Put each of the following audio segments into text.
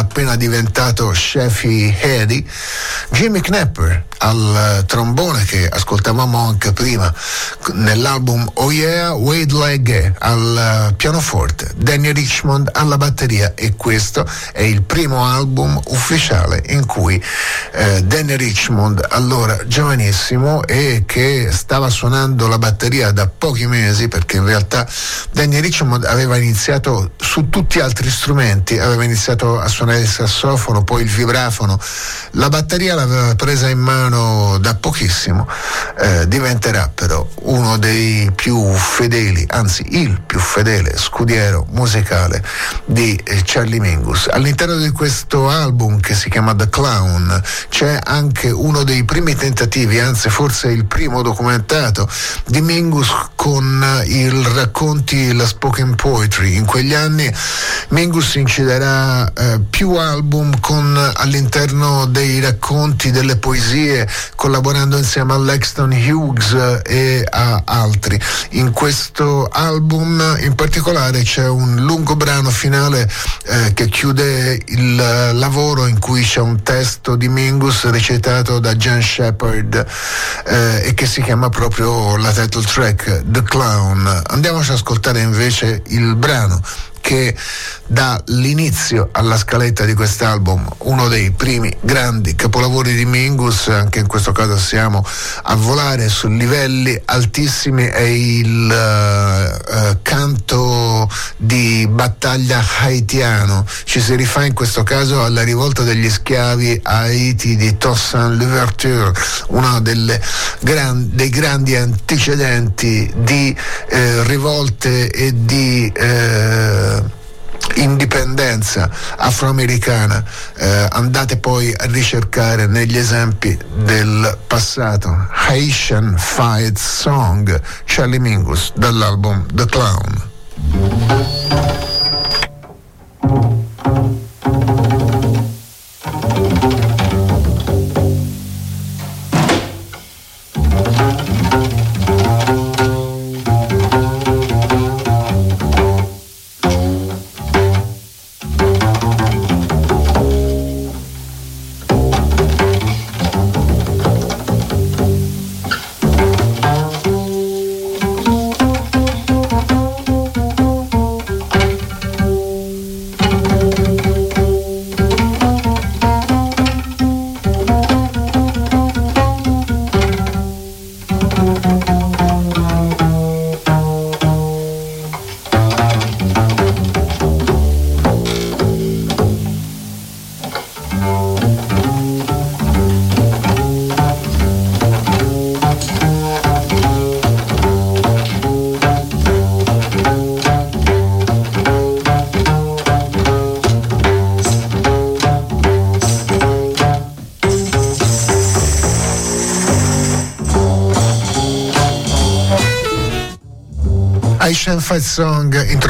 appena diventato Sheffy Hedy, Jimmy Knapper al trombone che ascoltavamo anche prima nell'album Oh Yeah, Wade Legge al pianoforte, Danny Richmond alla batteria e questo è il primo album ufficiale in cui eh, Danny Richmond, allora giovanissimo e che stava suonando la batteria da pochi mesi perché in realtà Danny Richmond aveva iniziato su tutti gli altri strumenti, aveva iniziato a suonare il sassofono, poi il vibrafono, la batteria l'aveva presa in mano da pochissimo, eh, diventerà però uno dei più fedeli, anzi il più fedele scudiero musicale di eh, Charlie Mingus. All'interno di questo album che si chiama The Clown c'è anche uno dei primi tentativi, anzi forse il primo documentato di Mingus con i racconti, la spoken poetry. In quegli anni Mingus inciderà eh, più album con all'interno dei racconti, delle poesie, collaborando insieme a Lexton Hughes e a altri. In questo album in particolare c'è un lungo brano finale eh, che chiude il lavoro in cui c'è un testo di Mingus recitato da Jan Shepard eh, e che si chiama proprio la title track The Clown. Andiamoci ad ascoltare invece il brano che dà l'inizio alla scaletta di quest'album, uno dei primi grandi capolavori di Mingus, anche in questo caso siamo a volare su livelli altissimi, è il uh, uh, canto di battaglia haitiano, ci si rifà in questo caso alla rivolta degli schiavi a Haiti di Toussaint Louverture, uno gran, dei grandi antecedenti di eh, rivolte e di eh, indipendenza afroamericana, eh, andate poi a ricercare negli esempi del passato. Haitian Fight Song, Charlie Mingus, dall'album The Clown.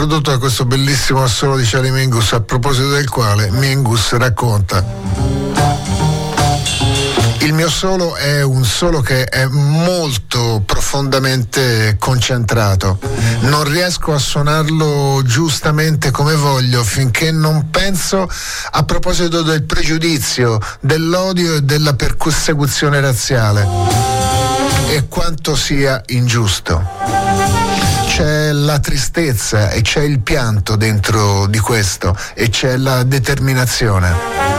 Song introdotto da questo bellissimo assolo di Charlie Mingus a proposito del quale Mingus racconta. Il mio solo è un solo che è molto profondamente concentrato. Non riesco a suonarlo giustamente come voglio finché non penso a proposito del pregiudizio, dell'odio e della persecuzione razziale. E quanto sia ingiusto la tristezza e c'è il pianto dentro di questo e c'è la determinazione.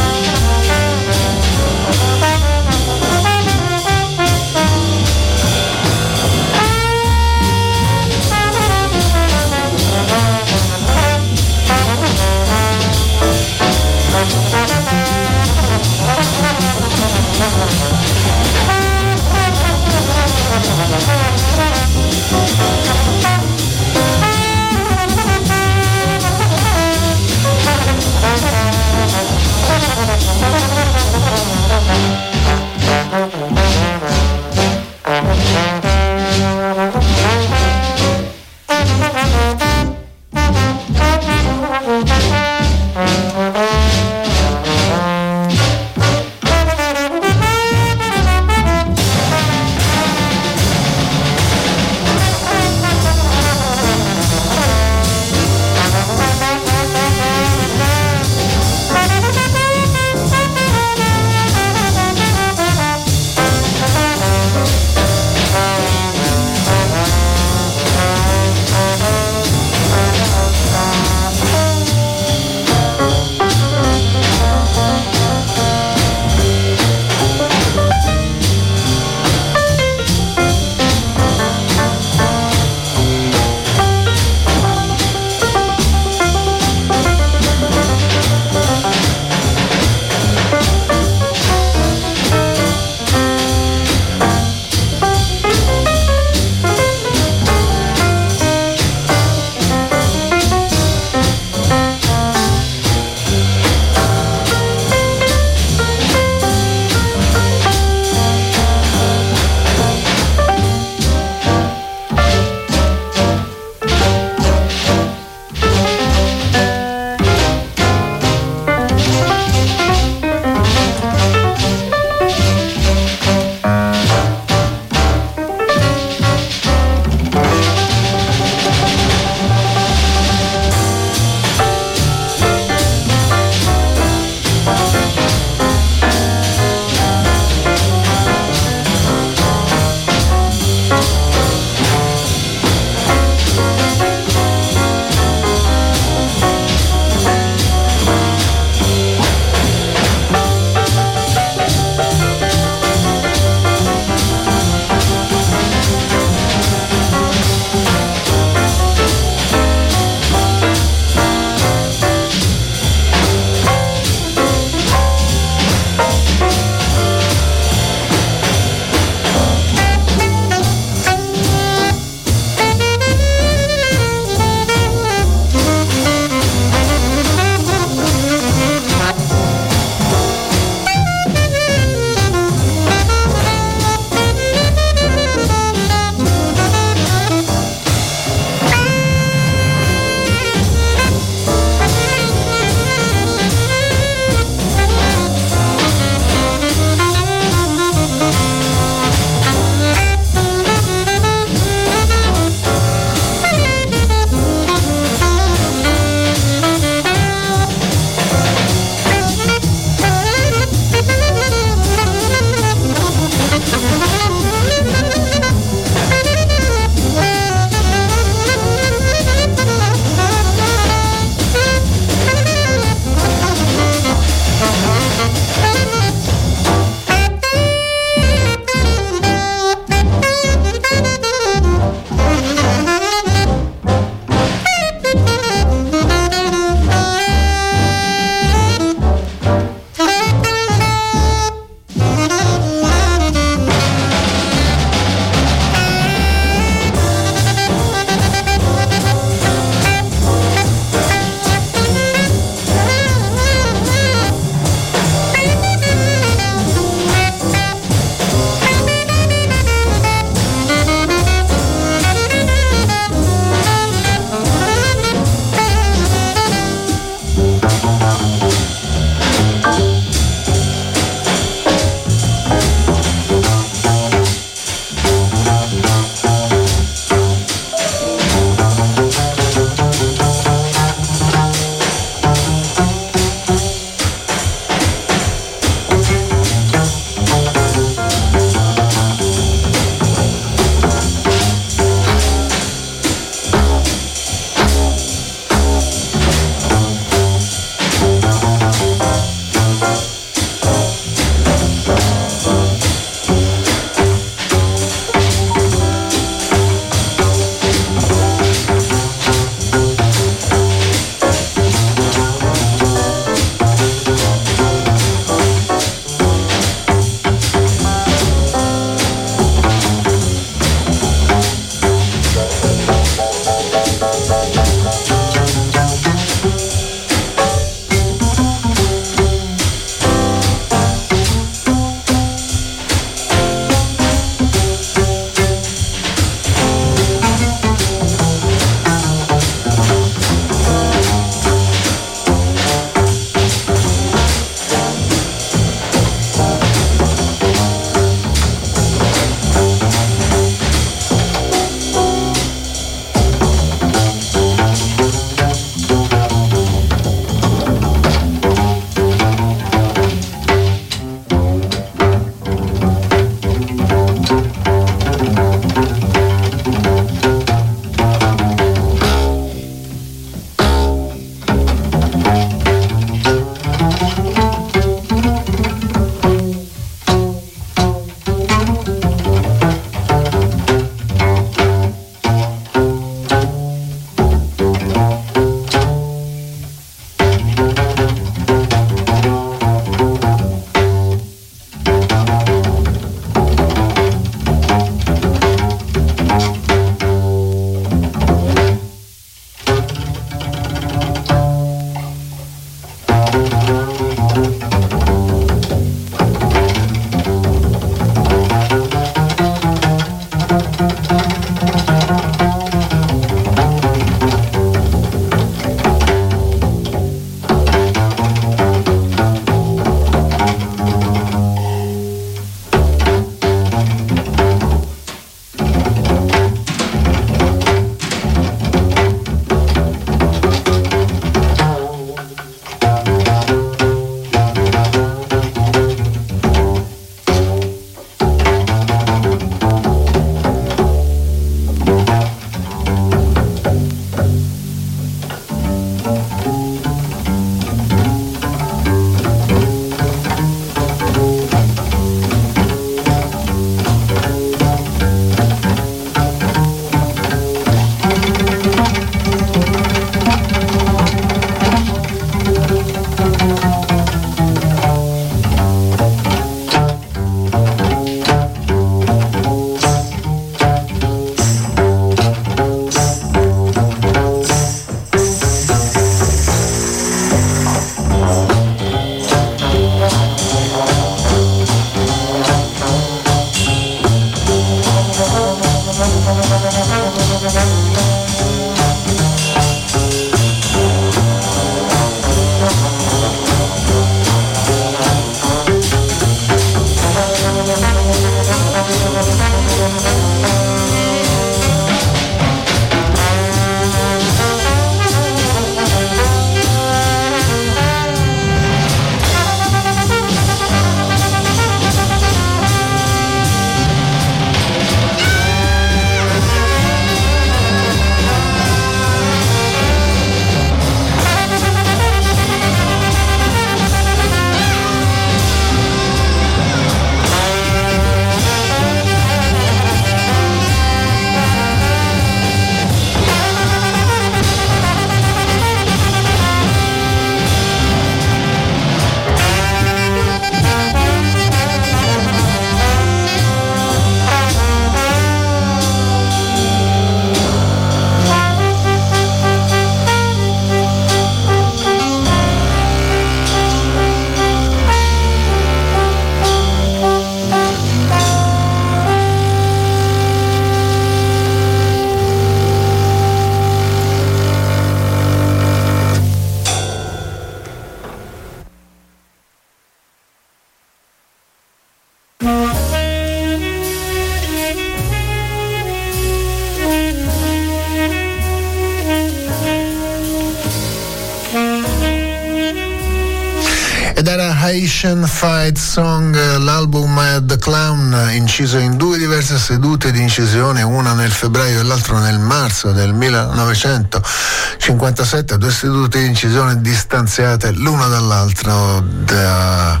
Inciso in due diverse sedute di incisione, una nel febbraio e l'altra nel marzo del 1957, due sedute di incisione distanziate l'una dall'altra da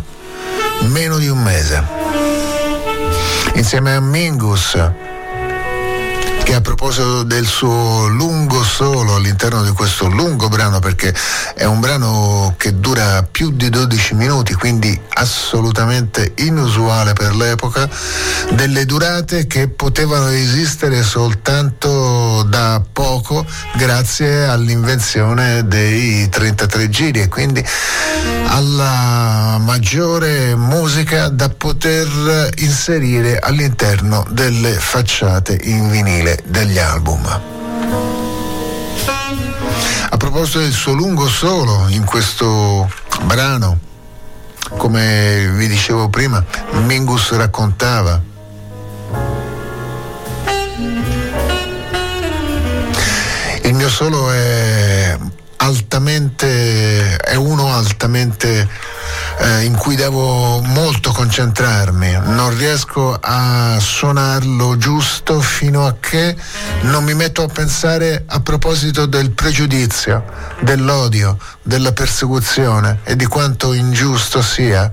meno di un mese. Insieme a Mingus, che a proposito del suo lungo solo all'interno di questo lungo brano, perché è un brano che dura più di 12 minuti, quindi assolutamente inusuale per l'epoca, delle durate che potevano esistere soltanto da poco grazie all'invenzione dei 33 giri e quindi alla maggiore musica da poter inserire all'interno delle facciate in vinile degli album. A proposito del suo lungo solo in questo brano, come vi dicevo prima, Mingus raccontava il mio solo è altamente è uno altamente eh, in cui devo molto concentrarmi, non riesco a suonarlo giusto fino a che non mi metto a pensare a proposito del pregiudizio, dell'odio, della persecuzione e di quanto ingiusto sia.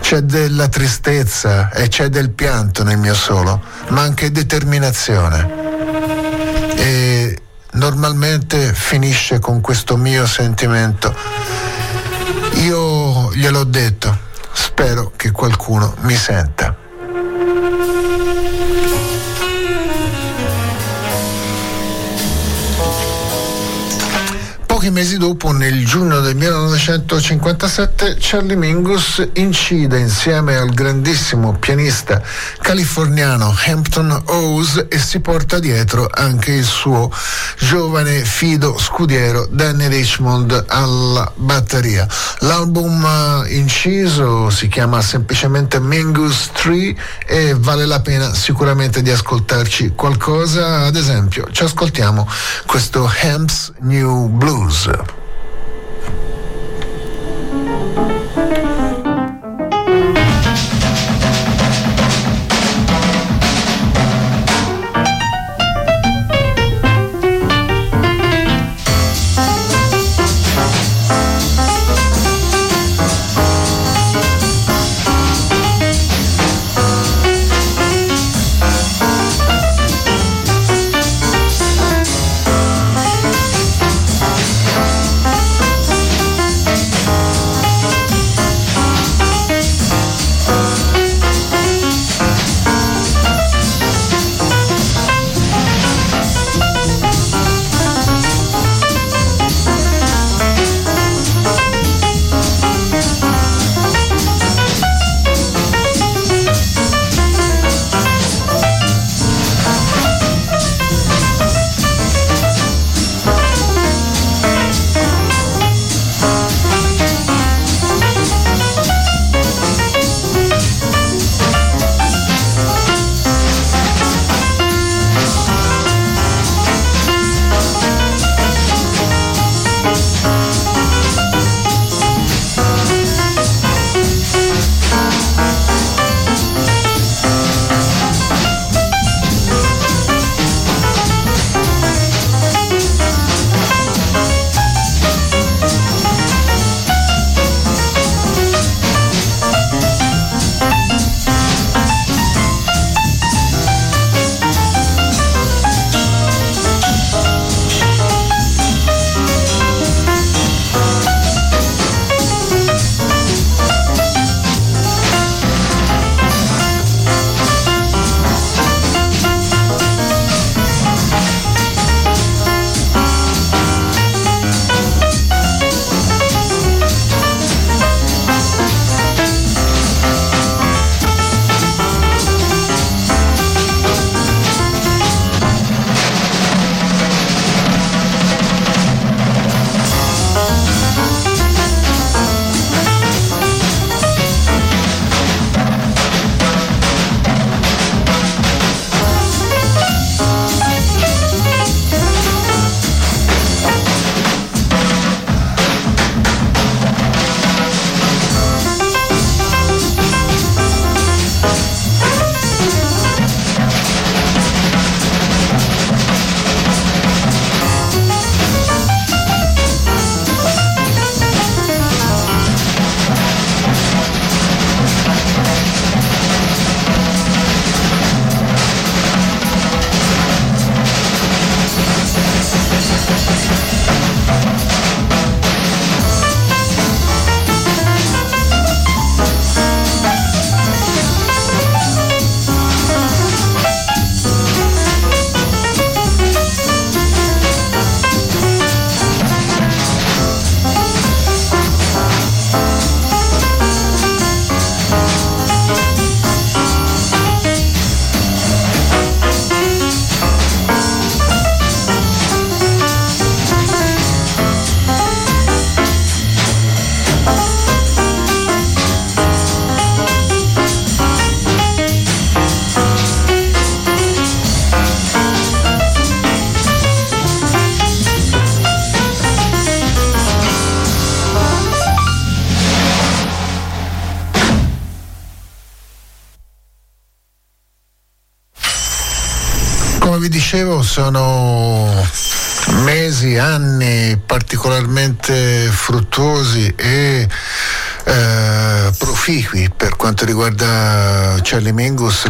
C'è della tristezza e c'è del pianto nel mio solo, ma anche determinazione. Normalmente finisce con questo mio sentimento io gliel'ho detto, spero che qualcuno mi senta. Pochi mesi dopo, nel giugno del 1957, Charlie Mingus incide insieme al grandissimo pianista californiano Hampton Owes e si porta dietro anche il suo giovane fido scudiero Danny Richmond alla batteria. L'album eh, inciso si chiama semplicemente Mingus 3 e vale la pena sicuramente di ascoltarci qualcosa, ad esempio ci ascoltiamo questo Hamp's New Blues. News.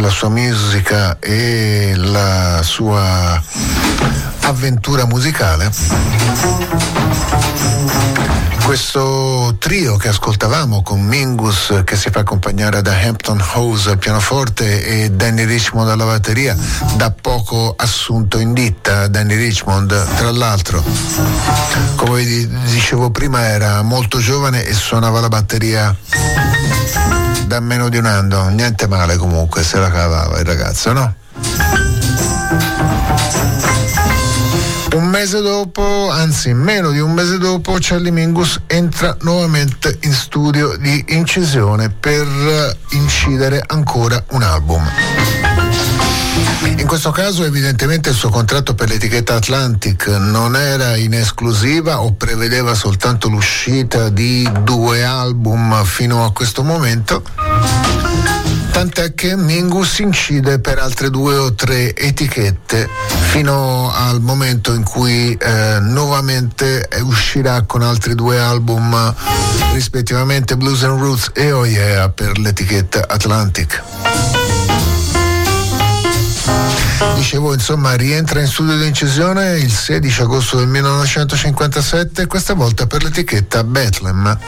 La sua musica e la sua avventura musicale. Questo trio che ascoltavamo con Mingus che si fa accompagnare da Hampton Hose al pianoforte e Danny Richmond alla batteria, da poco assunto in ditta. Danny Richmond, tra l'altro, come vi dicevo prima era molto giovane e suonava la batteria da meno di un anno, niente male comunque se la cavava il ragazzo, no? Un mese dopo, anzi meno di un mese dopo, Charlie Mingus entra nuovamente in studio di incisione per incidere ancora un album. In questo caso evidentemente il suo contratto per l'etichetta Atlantic non era in esclusiva o prevedeva soltanto l'uscita di due album fino a questo momento tant'è che Mingus incide per altre due o tre etichette fino al momento in cui eh, nuovamente uscirà con altri due album rispettivamente Blues and Roots e Oh Yeah per l'etichetta Atlantic. Dicevo, insomma, rientra in studio di incisione il 16 agosto del 1957, questa volta per l'etichetta Bethlehem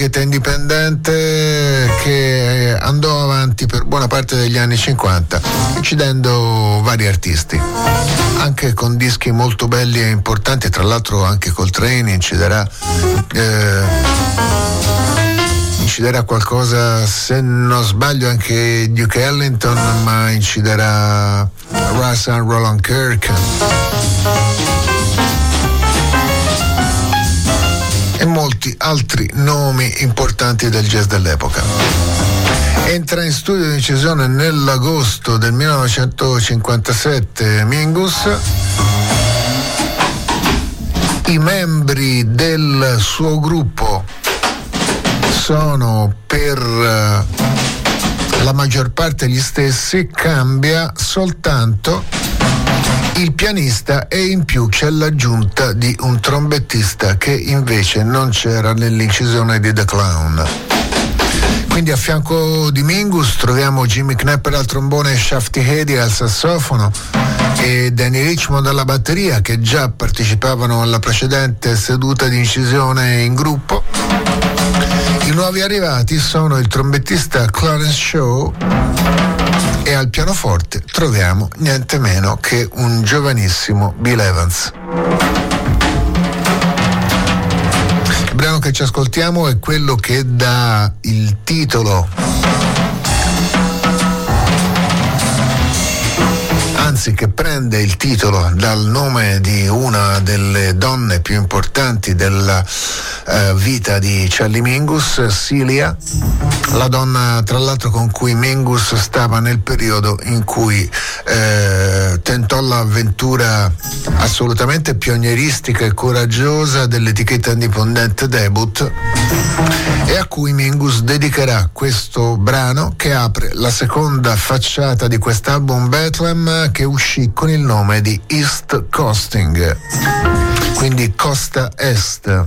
un'etichetta indipendente che andò avanti per buona parte degli anni 50, incidendo vari artisti, anche con dischi molto belli e importanti, tra l'altro anche col Coltrane inciderà. Eh, inciderà qualcosa, se non sbaglio anche Duke Ellington, ma inciderà Russell Roland Kirk e molti altri nomi importanti del jazz dell'epoca. Entra in studio di incisione nell'agosto del 1957 Mingus. I membri del suo gruppo sono per eh, la maggior parte gli stessi, cambia soltanto il pianista e in più c'è l'aggiunta di un trombettista che invece non c'era nell'incisione di The Clown. Quindi a fianco di Mingus troviamo Jimmy Knapper al trombone e Shafty Hedy al sassofono e Danny Richmond alla batteria che già partecipavano alla precedente seduta di incisione in gruppo. I nuovi arrivati sono il trombettista Clarence Shaw e al pianoforte troviamo niente meno che un giovanissimo Bill Evans. Il brano che ci ascoltiamo è quello che dà il titolo anzi che prende il titolo dal nome di una delle donne più importanti della eh, vita di Charlie Mingus, Celia, la donna tra l'altro con cui Mingus stava nel periodo in cui eh, tentò l'avventura assolutamente pionieristica e coraggiosa dell'etichetta indipendente Debut e a cui Mingus dedicherà questo brano che apre la seconda facciata di quest'album Bethlehem che uscì con il nome di East Coasting, quindi costa est,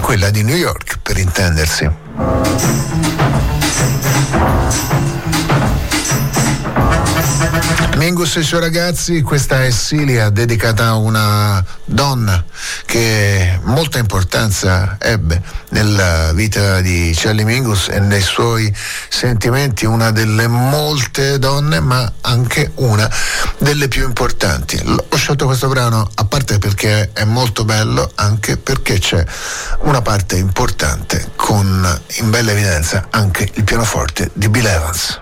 quella di New York per intendersi. Mingus e i suoi ragazzi, questa è Silia dedicata a una donna che molta importanza ebbe nella vita di Charlie Mingus e nei suoi sentimenti, una delle molte donne, ma anche una delle più importanti. Ho scelto questo brano a parte perché è molto bello, anche perché c'è una parte importante con in bella evidenza anche il pianoforte di Bill Evans.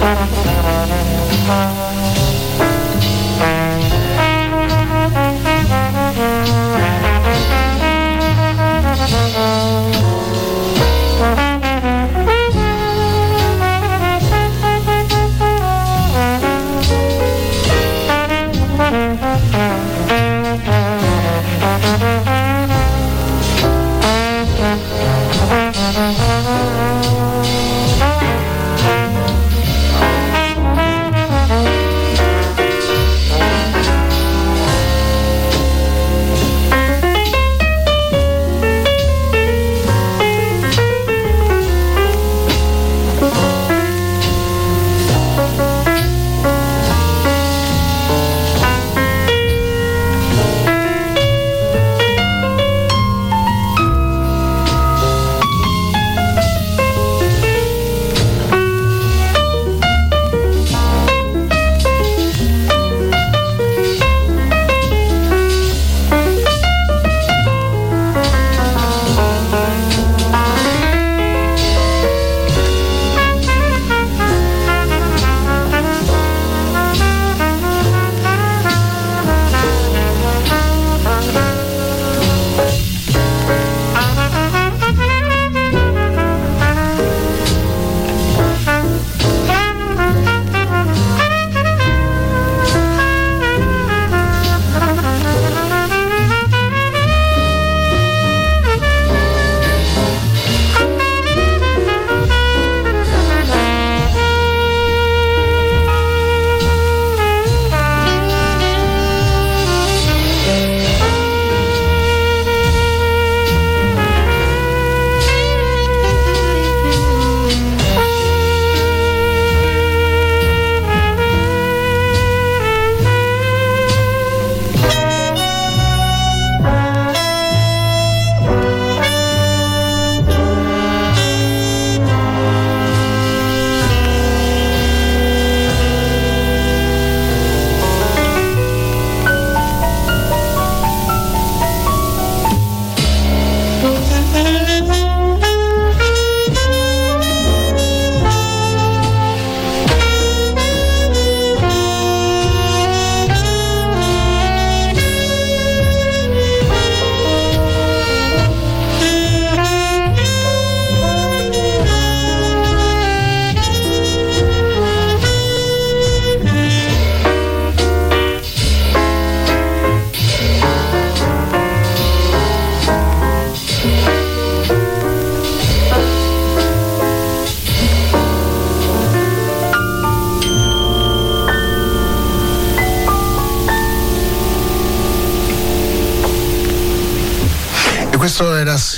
Thank you.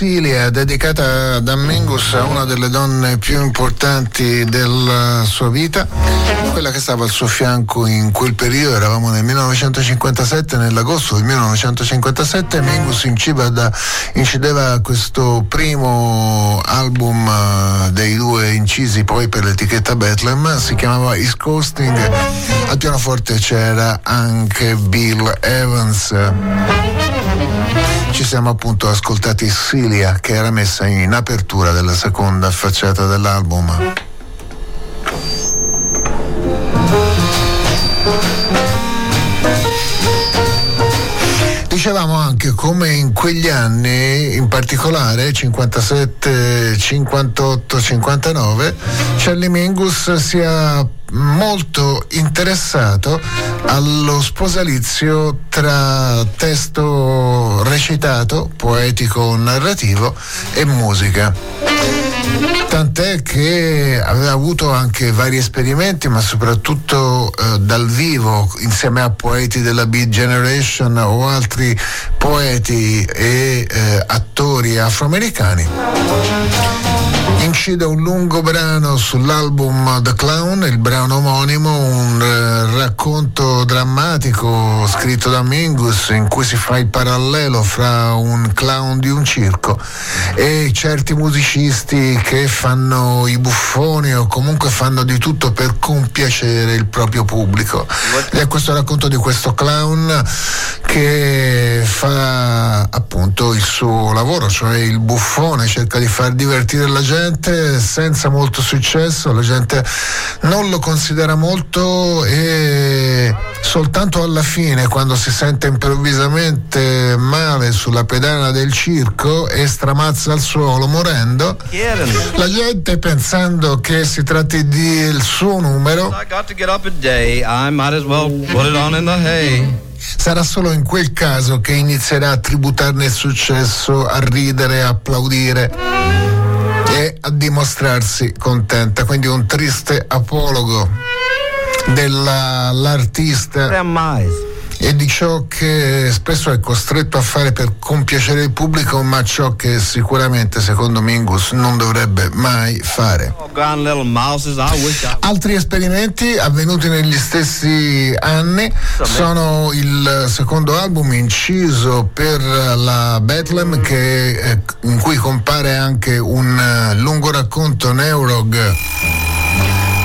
Cecilia, dedicata ad Mingus, a una delle donne più importanti della sua vita, quella che stava al suo fianco in quel periodo, eravamo nel 1957, nell'agosto del 1957, Mingus incideva, incideva questo primo album eh, dei due incisi poi per l'etichetta Bethlehem, si chiamava East Coasting, al pianoforte c'era anche Bill Evans ci siamo appunto ascoltati Silia che era messa in apertura della seconda facciata dell'album. Dicevamo anche come in quegli anni, in particolare 57, 58, 59, Charlie Mingus sia molto interessato allo sposalizio tra testo recitato, poetico narrativo e musica. Tant'è che aveva avuto anche vari esperimenti, ma soprattutto eh, dal vivo, insieme a poeti della Beat Generation o altri poeti e eh, attori afroamericani incide un lungo brano sull'album The Clown, il brano omonimo, un eh, racconto drammatico scritto da Mingus in cui si fa il parallelo fra un clown di un circo e certi musicisti che fanno i buffoni o comunque fanno di tutto per compiacere il proprio pubblico. Ed è questo racconto di questo clown che fa appunto il suo lavoro, cioè il buffone, cerca di far divertire la gente gente senza molto successo, la gente non lo considera molto e soltanto alla fine, quando si sente improvvisamente male sulla pedana del circo e stramazza al suolo morendo, la gente pensando che si tratti del suo numero, Sarà solo in quel caso che inizierà a tributarne il successo, a ridere, a applaudire e a dimostrarsi contenta. Quindi un triste apologo dell'artista e di ciò che spesso è costretto a fare per compiacere il pubblico, ma ciò che sicuramente secondo Mingus non dovrebbe mai fare. Altri esperimenti avvenuti negli stessi anni sono il secondo album inciso per la Bethlehem che, eh, in cui compare anche un eh, lungo racconto Neurog.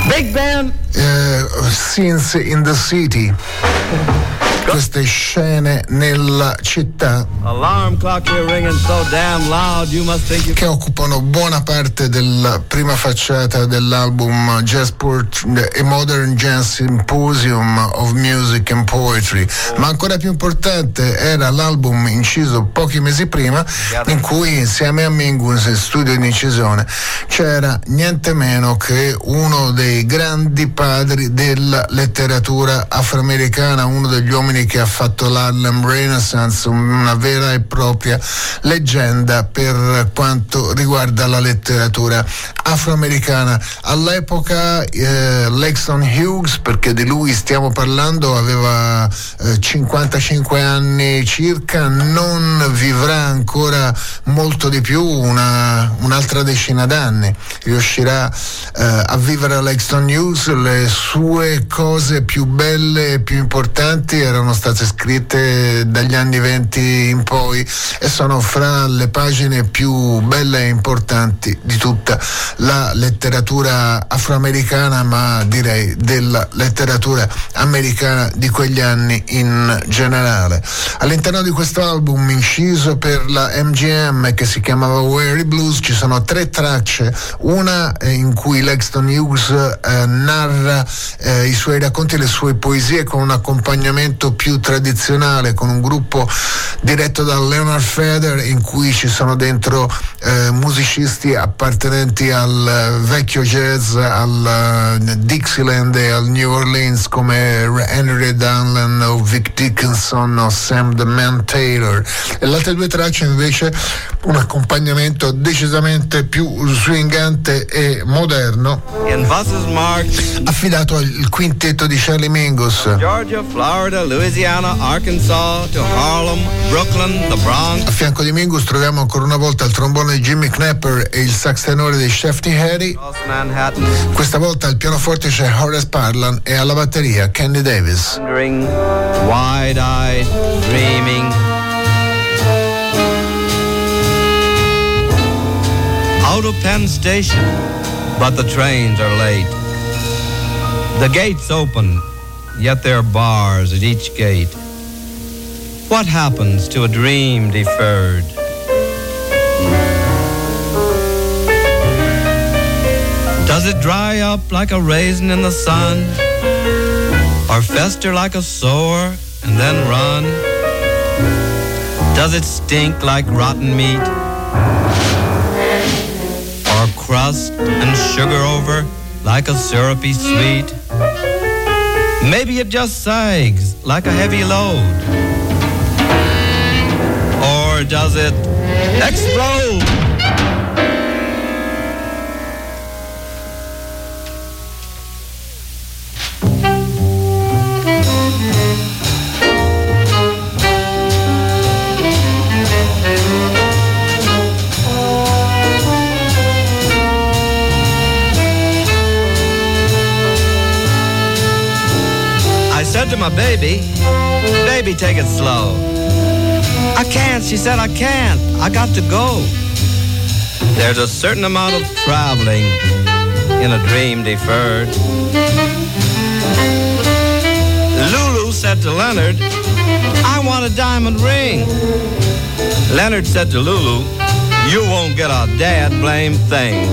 Big Band! Uh, Scenes in the City queste scene nella città che occupano buona parte della prima facciata dell'album Jazzport A Modern Jazz Symposium of Music and Poetry. Ma ancora più importante era l'album inciso pochi mesi prima in cui insieme a Mingus in studio di incisione c'era niente meno che uno dei grandi padri della letteratura afroamericana uno degli uomini uomini che ha fatto l'Harlem Renaissance, una vera e propria leggenda per quanto riguarda la letteratura afroamericana. All'epoca eh, Lexon Hughes, perché di lui stiamo parlando, aveva eh, 55 anni circa, non vivrà ancora molto di più, una, un'altra decina d'anni. Riuscirà eh, a vivere Lexon Hughes, le sue cose più belle e più importanti erano sono state scritte dagli anni 20 in poi e sono fra le pagine più belle e importanti di tutta la letteratura afroamericana, ma direi della letteratura americana di quegli anni in generale. All'interno di questo album inciso per la MGM che si chiamava Weary Blues ci sono tre tracce, una in cui Lexton Hughes eh, narra eh, i suoi racconti e le sue poesie con un accompagnamento più tradizionale con un gruppo diretto da Leonard Feder in cui ci sono dentro eh, musicisti appartenenti al eh, vecchio jazz, al uh, Dixieland e al New Orleans come Henry Dunlan o Vic Dickinson o Sam the Man Taylor. E le altre due tracce invece un accompagnamento decisamente più swingante e moderno. Affidato al quintetto di Charlie Mingus. Georgia, Florida, Louisiana, Arkansas Harlem, Brooklyn. A fianco di Mingus troviamo ancora una volta il trombone di Jimmy Knapper e il sax tenore di Shefty Harry. Questa volta al pianoforte c'è Horace Parlan e alla batteria Kenny Davis. Out of Penn Station, but the trains are late. The gates open yet there are bars at each gate. What happens to a dream deferred? Does it dry up like a raisin in the sun? Or fester like a sore and then run? Does it stink like rotten meat? Or crust and sugar over like a syrupy sweet? Maybe it just sags like a heavy load. Or does it explode? Said to my baby, baby, take it slow. I can't, she said, I can't. I got to go. There's a certain amount of traveling in a dream deferred. Lulu said to Leonard, I want a diamond ring. Leonard said to Lulu, you won't get a dad blame thing.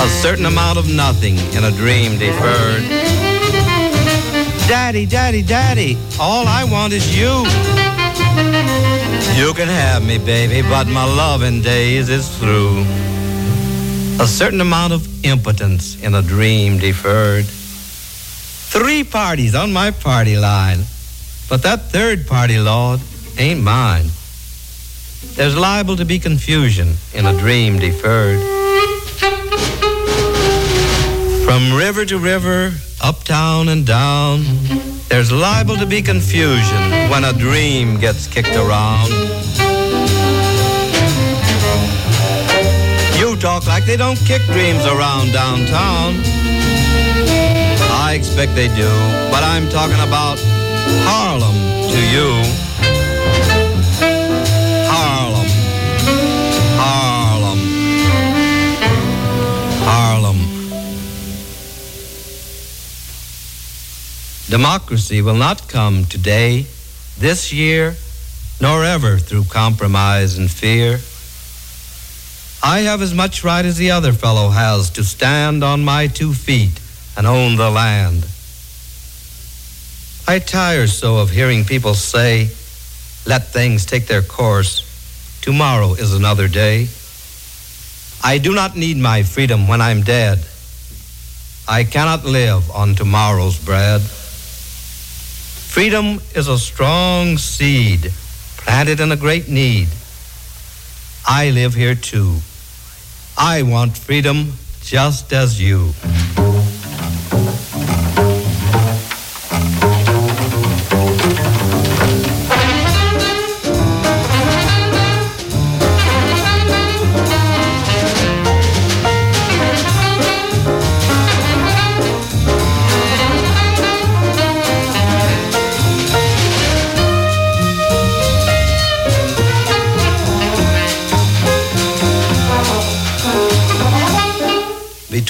A certain amount of nothing in a dream deferred. Daddy, daddy, daddy, all I want is you. You can have me, baby, but my loving days is through. A certain amount of impotence in a dream deferred. Three parties on my party line, but that third party, Lord, ain't mine. There's liable to be confusion in a dream deferred. From river to river, uptown and down, there's liable to be confusion when a dream gets kicked around. You talk like they don't kick dreams around downtown. I expect they do, but I'm talking about Harlem to you. Democracy will not come today, this year, nor ever through compromise and fear. I have as much right as the other fellow has to stand on my two feet and own the land. I tire so of hearing people say, let things take their course. Tomorrow is another day. I do not need my freedom when I'm dead. I cannot live on tomorrow's bread. Freedom is a strong seed planted in a great need. I live here too. I want freedom just as you.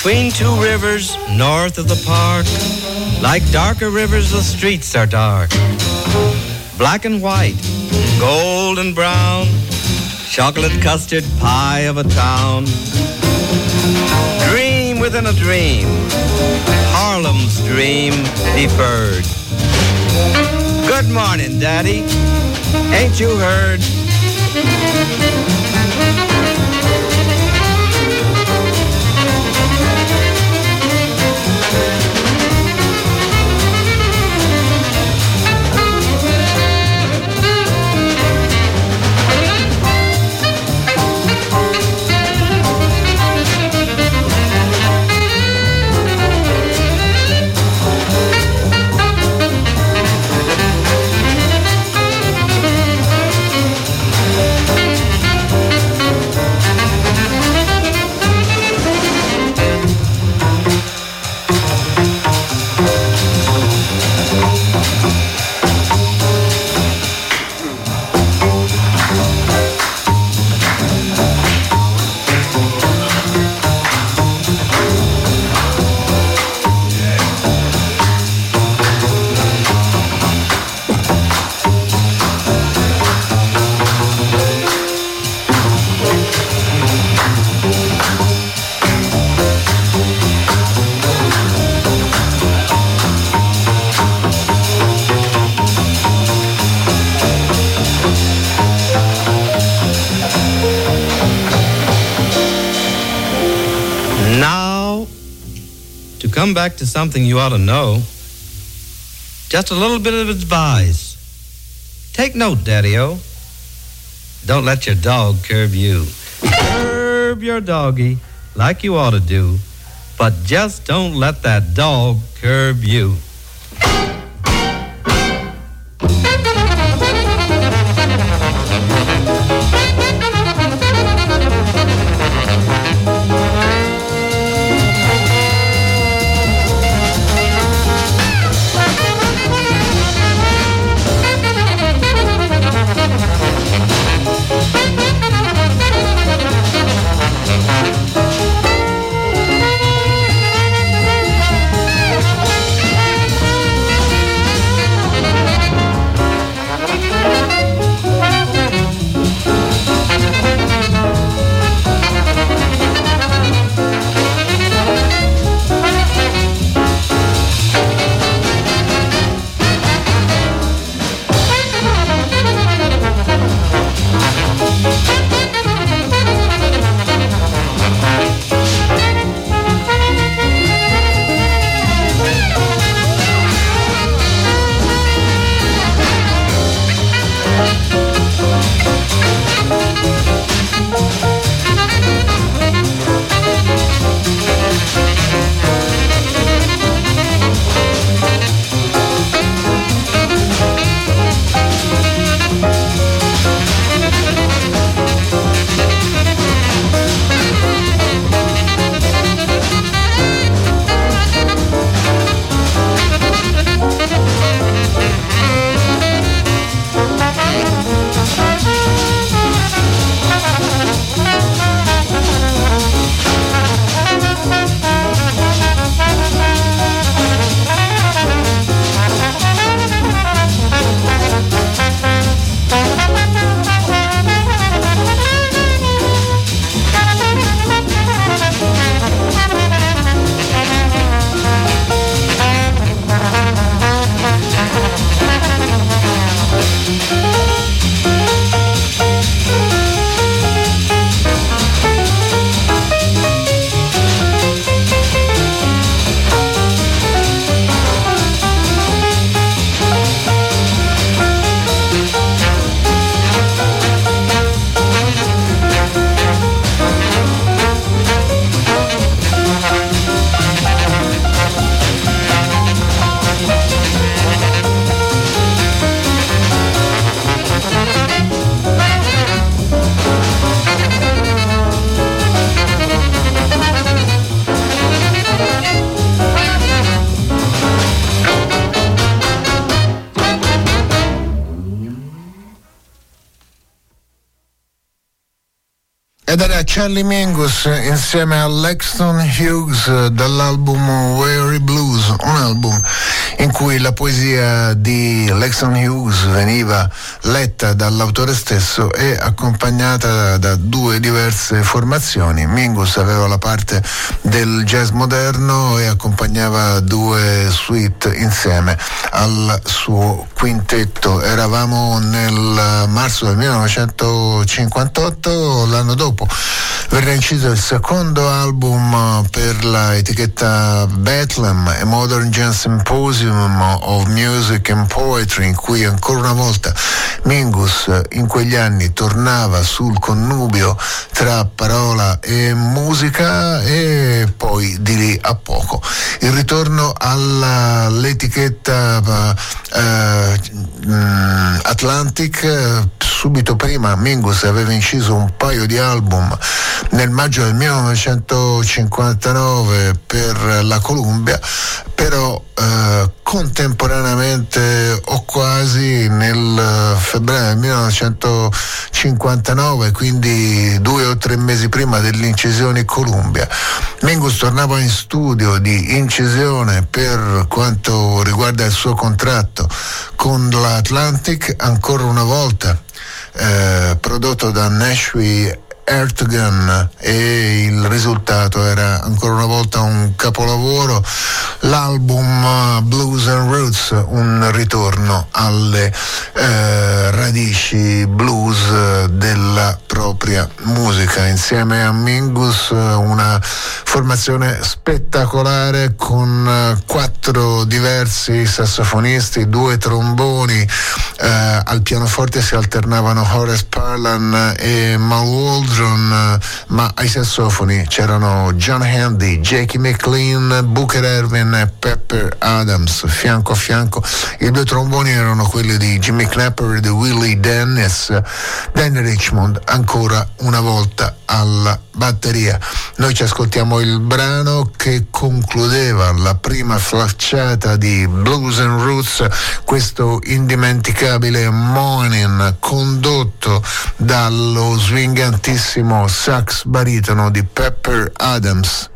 Between two rivers north of the park, like darker rivers, the streets are dark. Black and white, gold and brown, chocolate custard pie of a town. Dream within a dream, Harlem's dream deferred. Good morning, Daddy. Ain't you heard? Come back to something you ought to know, just a little bit of advice. Take note, Daddy-O. Don't let your dog curb you. Curb your doggy like you ought to do, but just don't let that dog curb you. Charlie Mingus insieme a Lexton Hughes dall'album Weary Blues, un album in cui la poesia di Lexton Hughes veniva letta dall'autore stesso e accompagnata da due diverse formazioni. Mingus aveva la parte del jazz moderno e accompagnava due suite insieme al suo quintetto. Eravamo nel marzo del 1958, l'anno dopo verrà inciso il secondo album per la etichetta Bethlehem, a Modern Jazz Symposium of Music and Poetry, in cui ancora una volta Mingus in quegli anni tornava sul connubio tra parola e musica e poi di lì a poco. Il ritorno all'etichetta uh, Atlantic subito prima Mingus aveva inciso un paio di album nel maggio del 1959 per la Columbia, però eh, contemporaneamente o quasi nel febbraio del 1959, quindi due o tre mesi prima dell'incisione Columbia. Mingus tornava in studio di incisione per quanto riguarda il suo contratto con l'Atlantic ancora una volta eh, prodotto da Nashville Ertgun e il risultato era ancora una volta un capolavoro, l'album uh, Blues and Roots, un ritorno alle eh, radici blues della propria musica, insieme a Mingus una formazione spettacolare con eh, quattro diversi sassofonisti, due tromboni, eh, al pianoforte si alternavano Horace Parlan e Mal Waldron Waldron, ma ai sassofoni c'erano John Handy, Jackie McLean, Booker Erwin e Pepper Adams, fianco a fianco. I due tromboni erano quelli di Jimmy Clapper e di Willie Dennis. Danny Richmond ancora una volta alla batteria. Noi ci ascoltiamo il brano che concludeva la prima flacciata di Blues and Roots, questo indimenticabile morning condotto dallo swingantissimo bellissimo sax baritono di Pepper Adams.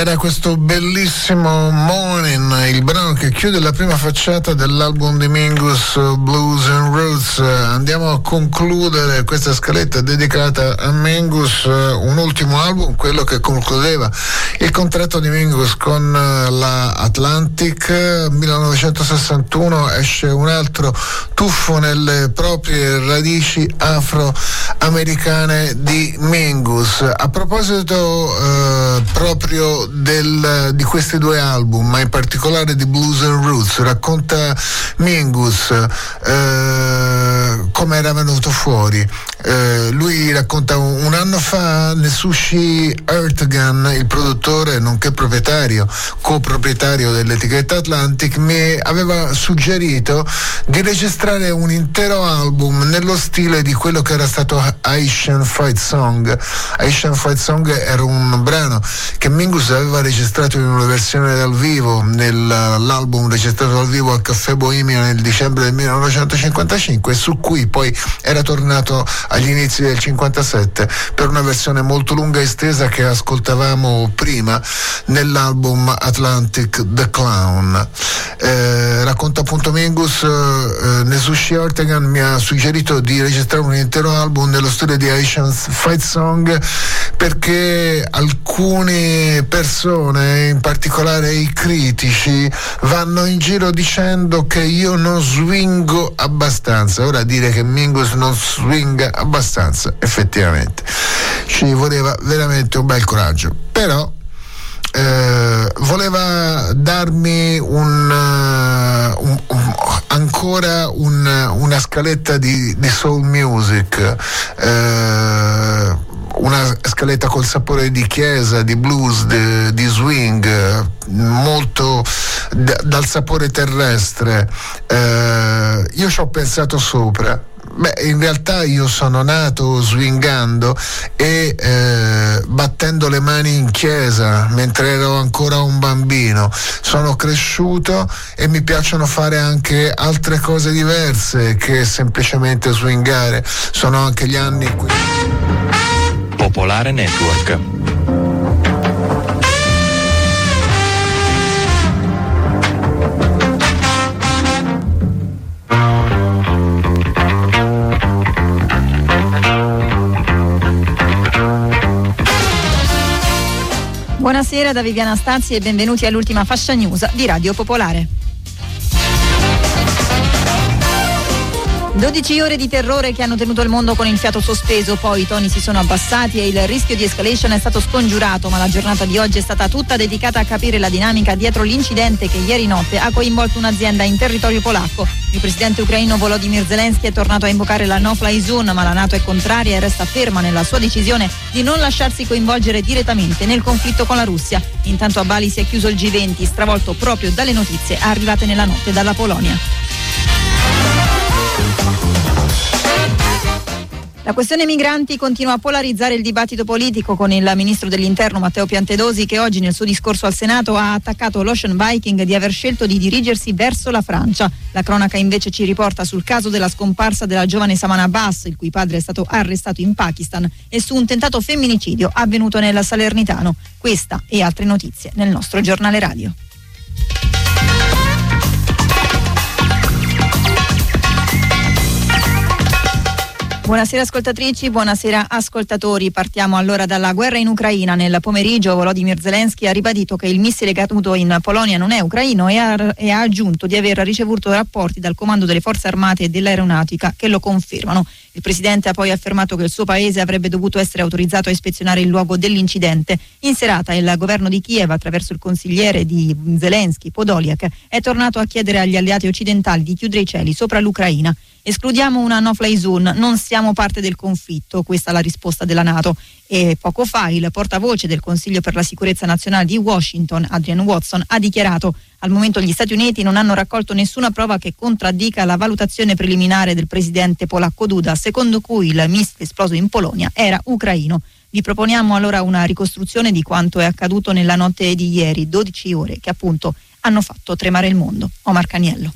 Era questo bellissimo Morning, il brano che chiude la prima facciata dell'album di Mingus Blues and Roots. Andiamo a concludere questa scaletta dedicata a Mingus, un ultimo album, quello che concludeva il contratto di Mingus con la Atlantic. 1961 esce un altro tuffo nelle proprie radici afroamericane di Mingus. A proposito eh, proprio del, di questi due album, ma in particolare di Blues and Roots, racconta Mingus eh, come era venuto fuori. Eh, lui racconta un, anno fa Nesushi Ertgan, il produttore nonché proprietario, coproprietario dell'etichetta Atlantic, mi aveva suggerito di registrare un intero album nello stile di quello che era stato Asian Fight Song. Asian Fight Song era un brano che Mingus aveva registrato in una versione dal vivo nell'album registrato dal vivo al Caffè Bohemia nel dicembre del 1955 su cui poi era tornato agli inizi del 57 per una versione molto lunga e estesa che ascoltavamo prima nell'album Atlantic The Clown. Eh, racconta appunto Mingus, eh, Nesushi Ortegan mi ha suggerito di registrare un intero album nello stile di Asian Fight Song perché alcune persone, in particolare i critici, vanno in giro dicendo che io non swingo abbastanza. Ora dire che Mingus non swinga abbastanza, effettivamente ci voleva veramente un bel coraggio. Però scaletta di, di soul music. Eh, una scaletta col sapore di chiesa, di blues, di, di swing, molto d- dal sapore terrestre. Eh, io ci ho pensato sopra Beh, in realtà io sono nato swingando e eh, battendo le mani in chiesa mentre ero ancora un bambino. Sono cresciuto e mi piacciono fare anche altre cose diverse che semplicemente swingare. Sono anche gli anni in cui... Popolare Network. Buonasera da Viviana Stazzi e benvenuti all'ultima fascia news di Radio Popolare. 12 ore di terrore che hanno tenuto il mondo con il fiato sospeso, poi i toni si sono abbassati e il rischio di escalation è stato scongiurato, ma la giornata di oggi è stata tutta dedicata a capire la dinamica dietro l'incidente che ieri notte ha coinvolto un'azienda in territorio polacco. Il presidente ucraino Volodymyr Zelensky è tornato a invocare la no-fly zone, ma la Nato è contraria e resta ferma nella sua decisione di non lasciarsi coinvolgere direttamente nel conflitto con la Russia. Intanto a Bali si è chiuso il G20, stravolto proprio dalle notizie arrivate nella notte dalla Polonia. La questione migranti continua a polarizzare il dibattito politico con il ministro dell'interno Matteo Piantedosi che oggi nel suo discorso al Senato ha attaccato l'Ocean Viking di aver scelto di dirigersi verso la Francia. La cronaca invece ci riporta sul caso della scomparsa della giovane Samana Abbas, il cui padre è stato arrestato in Pakistan, e su un tentato femminicidio avvenuto nel Salernitano. Questa e altre notizie nel nostro giornale radio. Buonasera ascoltatrici, buonasera ascoltatori. Partiamo allora dalla guerra in Ucraina. Nel pomeriggio Volodymyr Zelensky ha ribadito che il missile caduto in Polonia non è ucraino e ha, e ha aggiunto di aver ricevuto rapporti dal comando delle forze armate e dell'aeronautica che lo confermano. Il presidente ha poi affermato che il suo paese avrebbe dovuto essere autorizzato a ispezionare il luogo dell'incidente. In serata il governo di Kiev, attraverso il consigliere di Zelensky, Podoliak, è tornato a chiedere agli alleati occidentali di chiudere i cieli sopra l'Ucraina. Escludiamo una no-fly zone, non siamo parte del conflitto, questa è la risposta della Nato. E poco fa il portavoce del Consiglio per la sicurezza nazionale di Washington, Adrian Watson, ha dichiarato al momento gli Stati Uniti non hanno raccolto nessuna prova che contraddica la valutazione preliminare del presidente polacco Duda, secondo cui il missile esploso in Polonia era ucraino. Vi proponiamo allora una ricostruzione di quanto è accaduto nella notte di ieri, 12 ore che appunto hanno fatto tremare il mondo. Omar Caniello.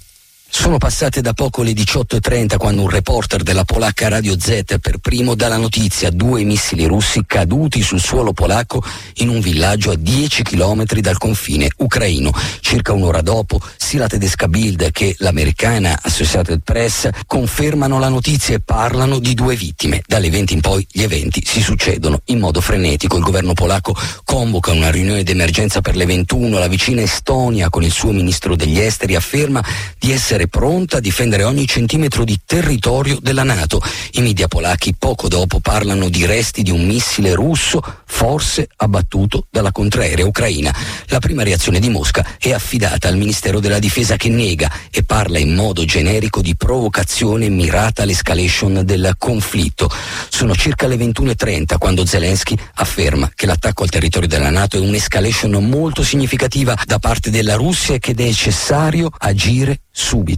Sono passate da poco le 18.30 quando un reporter della polacca Radio Z per primo dà la notizia due missili russi caduti sul suolo polacco in un villaggio a 10 km dal confine ucraino. Circa un'ora dopo, sia la tedesca Bild che l'americana Associated Press confermano la notizia e parlano di due vittime. Dalle 20 in poi gli eventi si succedono in modo frenetico. Il governo polacco convoca una riunione d'emergenza per le 21. La vicina Estonia con il suo ministro degli esteri afferma di essere essere pronta a difendere ogni centimetro di territorio della Nato. I media polacchi poco dopo parlano di resti di un missile russo, forse abbattuto dalla contraerea ucraina. La prima reazione di Mosca è affidata al Ministero della Difesa che nega e parla in modo generico di provocazione mirata all'escalation del conflitto. Sono circa le 21.30 quando Zelensky afferma che l'attacco al territorio della Nato è un'escalation molto significativa da parte della Russia e che è necessario agire subito.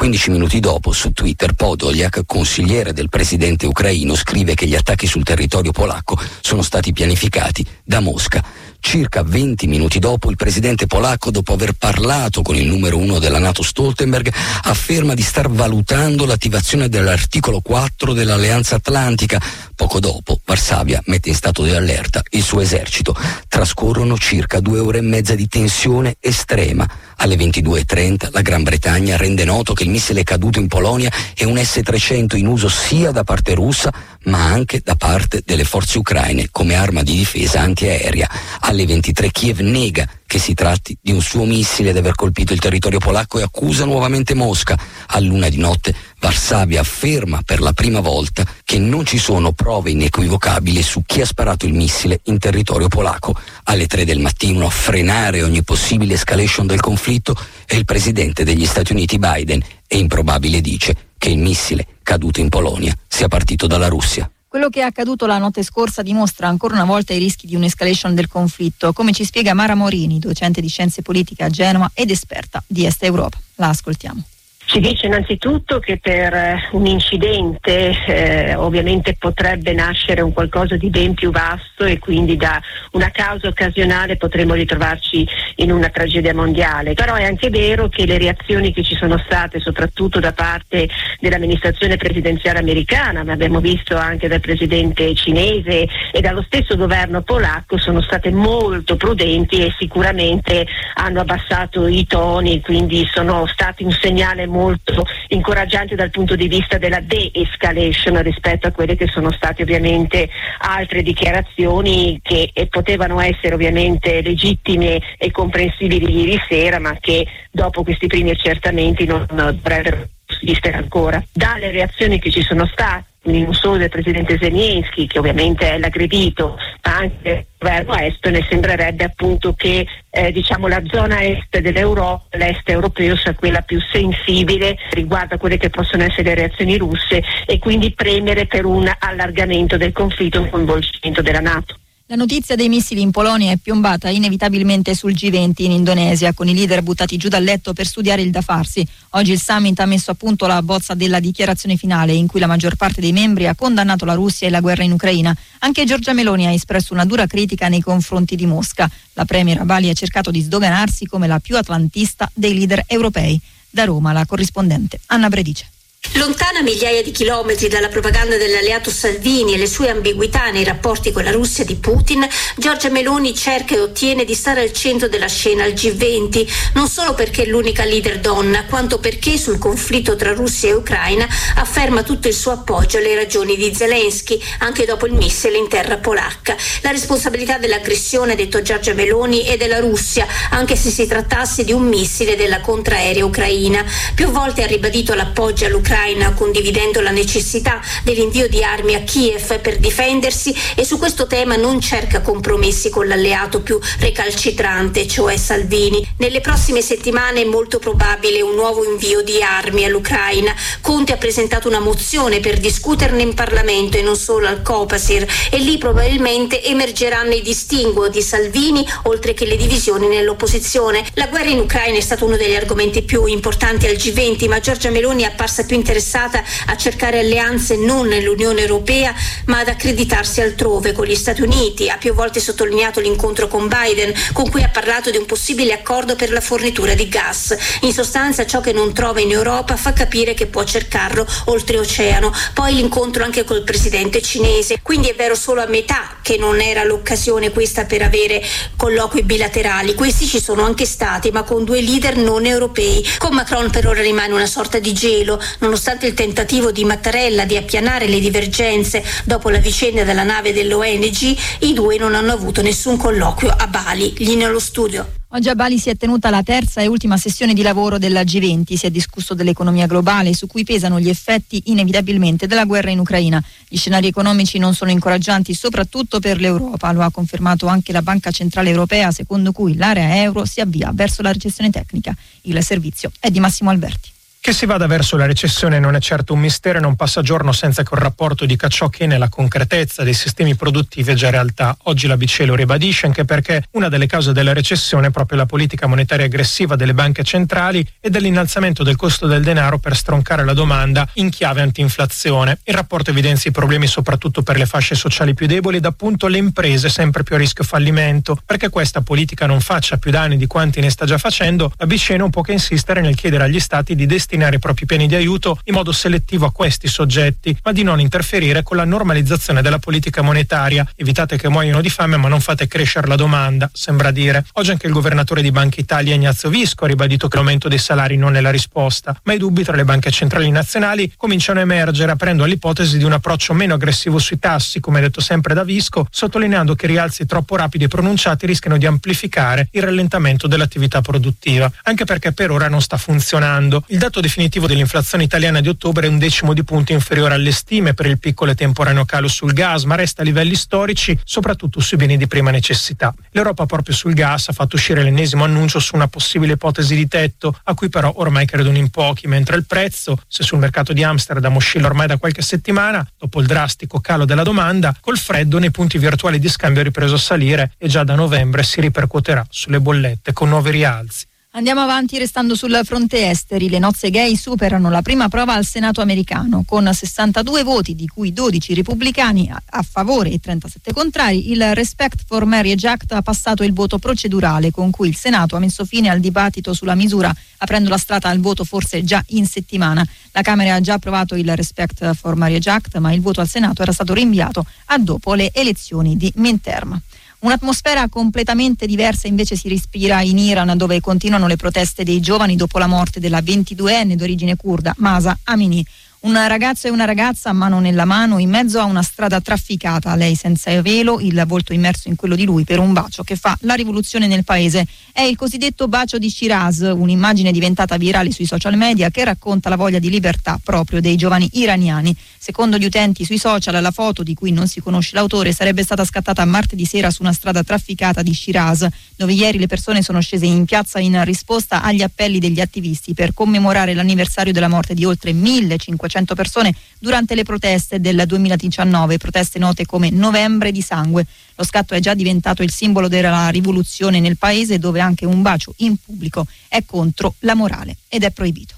15 minuti dopo, su Twitter, Podoliak, consigliere del presidente ucraino, scrive che gli attacchi sul territorio polacco sono stati pianificati da Mosca. Circa 20 minuti dopo, il presidente polacco, dopo aver parlato con il numero uno della Nato Stoltenberg, afferma di star valutando l'attivazione dell'articolo 4 dell'Alleanza Atlantica. Poco dopo, Varsavia mette in stato di allerta il suo esercito. Trascorrono circa due ore e mezza di tensione estrema. Alle 22.30 la Gran Bretagna rende noto che il missile caduto in Polonia è un S-300 in uso sia da parte russa ma anche da parte delle forze ucraine come arma di difesa antiaerea. Alle 23 Kiev nega che si tratti di un suo missile ed aver colpito il territorio polacco e accusa nuovamente Mosca. A luna di notte Varsavia afferma per la prima volta che non ci sono prove inequivocabili su chi ha sparato il missile in territorio polacco. Alle 3 del mattino a frenare ogni possibile escalation del conflitto è il presidente degli Stati Uniti Biden e improbabile dice che il missile caduto in Polonia sia partito dalla Russia. Quello che è accaduto la notte scorsa dimostra ancora una volta i rischi di un'escalation del conflitto, come ci spiega Mara Morini, docente di scienze politiche a Genova ed esperta di Est Europa. La ascoltiamo. Si dice innanzitutto che per eh, un incidente eh, ovviamente potrebbe nascere un qualcosa di ben più vasto e quindi da una causa occasionale potremmo ritrovarci in una tragedia mondiale. Però è anche vero che le reazioni che ci sono state, soprattutto da parte dell'amministrazione presidenziale americana, ma abbiamo visto anche dal presidente cinese e dallo stesso governo polacco, sono state molto prudenti e sicuramente hanno abbassato i toni, quindi sono stati un segnale molto molto incoraggiante dal punto di vista della de-escalation rispetto a quelle che sono state ovviamente altre dichiarazioni che potevano essere ovviamente legittime e comprensibili ieri sera ma che dopo questi primi accertamenti non dovrebbero esistere ancora. Dalle reazioni che ci sono state non solo del presidente Zelensky che ovviamente è l'aggredito, ma anche del governo estone, sembrerebbe appunto che eh, diciamo, la zona est dell'Europa, l'est europeo sia quella più sensibile riguardo a quelle che possono essere le reazioni russe e quindi premere per un allargamento del conflitto, un coinvolgimento della Nato. La notizia dei missili in Polonia è piombata inevitabilmente sul G20 in Indonesia, con i leader buttati giù dal letto per studiare il da farsi. Oggi il summit ha messo a punto la bozza della dichiarazione finale, in cui la maggior parte dei membri ha condannato la Russia e la guerra in Ucraina. Anche Giorgia Meloni ha espresso una dura critica nei confronti di Mosca. La premier Bali ha cercato di sdoganarsi come la più atlantista dei leader europei. Da Roma la corrispondente Anna Bredice. Lontana migliaia di chilometri dalla propaganda dell'alleato Salvini e le sue ambiguità nei rapporti con la Russia di Putin, Giorgia Meloni cerca e ottiene di stare al centro della scena al G20, non solo perché è l'unica leader donna, quanto perché sul conflitto tra Russia e Ucraina afferma tutto il suo appoggio alle ragioni di Zelensky, anche dopo il missile in terra polacca. La responsabilità dell'aggressione, detto Giorgia Meloni, è della Russia, anche se si trattasse di un missile della contraerea ucraina. Più volte ha ribadito l'appoggio all'Ucraina dell'Ucraina, condividendo la necessità dell'invio di armi a Kiev per difendersi e su questo tema non cerca compromessi con l'alleato più recalcitrante, cioè Salvini. Nelle prossime settimane è molto probabile un nuovo invio di armi all'Ucraina. Conte ha presentato una mozione per discuterne in Parlamento e non solo al Copasir e lì probabilmente emergeranno i distinguo di Salvini oltre che le divisioni nell'opposizione. La guerra in Ucraina è stato uno degli argomenti più importanti al G20, ma Giorgia Meloni è apparsa più interessata a cercare alleanze non nell'Unione Europea ma ad accreditarsi altrove con gli Stati Uniti. Ha più volte sottolineato l'incontro con Biden con cui ha parlato di un possibile accordo per la fornitura di gas. In sostanza ciò che non trova in Europa fa capire che può cercarlo oltreoceano. Poi l'incontro anche col presidente cinese. Quindi è vero solo a metà che non era l'occasione questa per avere colloqui bilaterali. Questi ci sono anche stati, ma con due leader non europei. Con Macron per ora rimane una sorta di gelo, nonostante il tentativo di Mattarella di appianare le divergenze dopo la vicenda della nave dell'ONG, i due non hanno avuto nessun colloquio a Bali. Gli nello studio. Oggi a Bali si è tenuta la terza e ultima sessione di lavoro della G20. Si è discusso dell'economia globale su cui pesano gli effetti inevitabilmente della guerra in Ucraina. Gli scenari economici non sono incoraggianti soprattutto per l'Europa, lo ha confermato anche la Banca Centrale Europea, secondo cui l'area euro si avvia verso la recessione tecnica. Il servizio è di Massimo Alberti. Che si vada verso la recessione non è certo un mistero e non passa giorno senza che un rapporto dica ciò che nella concretezza dei sistemi produttivi è già realtà. Oggi la BCE lo ribadisce anche perché una delle cause della recessione è proprio la politica monetaria aggressiva delle banche centrali e dell'innalzamento del costo del denaro per stroncare la domanda in chiave antinflazione. Il rapporto evidenzia i problemi soprattutto per le fasce sociali più deboli ed appunto le imprese sempre più a rischio fallimento. Perché questa politica non faccia più danni di quanti ne sta già facendo, la BCE non può che insistere nel chiedere agli stati di destinare destinare i propri piani di aiuto in modo selettivo a questi soggetti, ma di non interferire con la normalizzazione della politica monetaria. Evitate che muoiano di fame, ma non fate crescere la domanda, sembra dire. Oggi anche il governatore di Banca Italia, Ignazio Visco, ha ribadito che l'aumento dei salari non è la risposta, ma i dubbi tra le banche centrali nazionali cominciano a emergere aprendo all'ipotesi di un approccio meno aggressivo sui tassi, come detto sempre da Visco, sottolineando che rialzi troppo rapidi e pronunciati rischiano di amplificare il rallentamento dell'attività produttiva, anche perché per ora non sta funzionando. Il dato definitivo dell'inflazione italiana di ottobre è un decimo di punto inferiore alle stime per il piccolo e temporaneo calo sul gas, ma resta a livelli storici, soprattutto sui beni di prima necessità. L'Europa proprio sul gas ha fatto uscire l'ennesimo annuncio su una possibile ipotesi di tetto, a cui però ormai credono in pochi, mentre il prezzo, se sul mercato di Amsterdam oscilla ormai da qualche settimana, dopo il drastico calo della domanda, col freddo nei punti virtuali di scambio è ripreso a salire e già da novembre si ripercuoterà sulle bollette con nuovi rialzi. Andiamo avanti restando sul fronte esteri. Le nozze gay superano la prima prova al Senato americano con 62 voti, di cui 12 repubblicani a favore e 37 contrari. Il Respect for Marriage Act ha passato il voto procedurale con cui il Senato ha messo fine al dibattito sulla misura, aprendo la strada al voto forse già in settimana. La Camera ha già approvato il Respect for Marriage Act, ma il voto al Senato era stato rinviato a dopo le elezioni di midterm. Un'atmosfera completamente diversa invece si respira in Iran dove continuano le proteste dei giovani dopo la morte della 22enne d'origine kurda Masa Amini. Un ragazzo e una ragazza, mano nella mano, in mezzo a una strada trafficata, lei senza velo, il volto immerso in quello di lui per un bacio che fa la rivoluzione nel paese. È il cosiddetto bacio di Shiraz, un'immagine diventata virale sui social media che racconta la voglia di libertà proprio dei giovani iraniani. Secondo gli utenti sui social, la foto di cui non si conosce l'autore sarebbe stata scattata martedì sera su una strada trafficata di Shiraz, dove ieri le persone sono scese in piazza in risposta agli appelli degli attivisti per commemorare l'anniversario della morte di oltre 1500 500 persone durante le proteste del 2019, proteste note come Novembre di sangue. Lo scatto è già diventato il simbolo della rivoluzione nel paese dove anche un bacio in pubblico è contro la morale ed è proibito.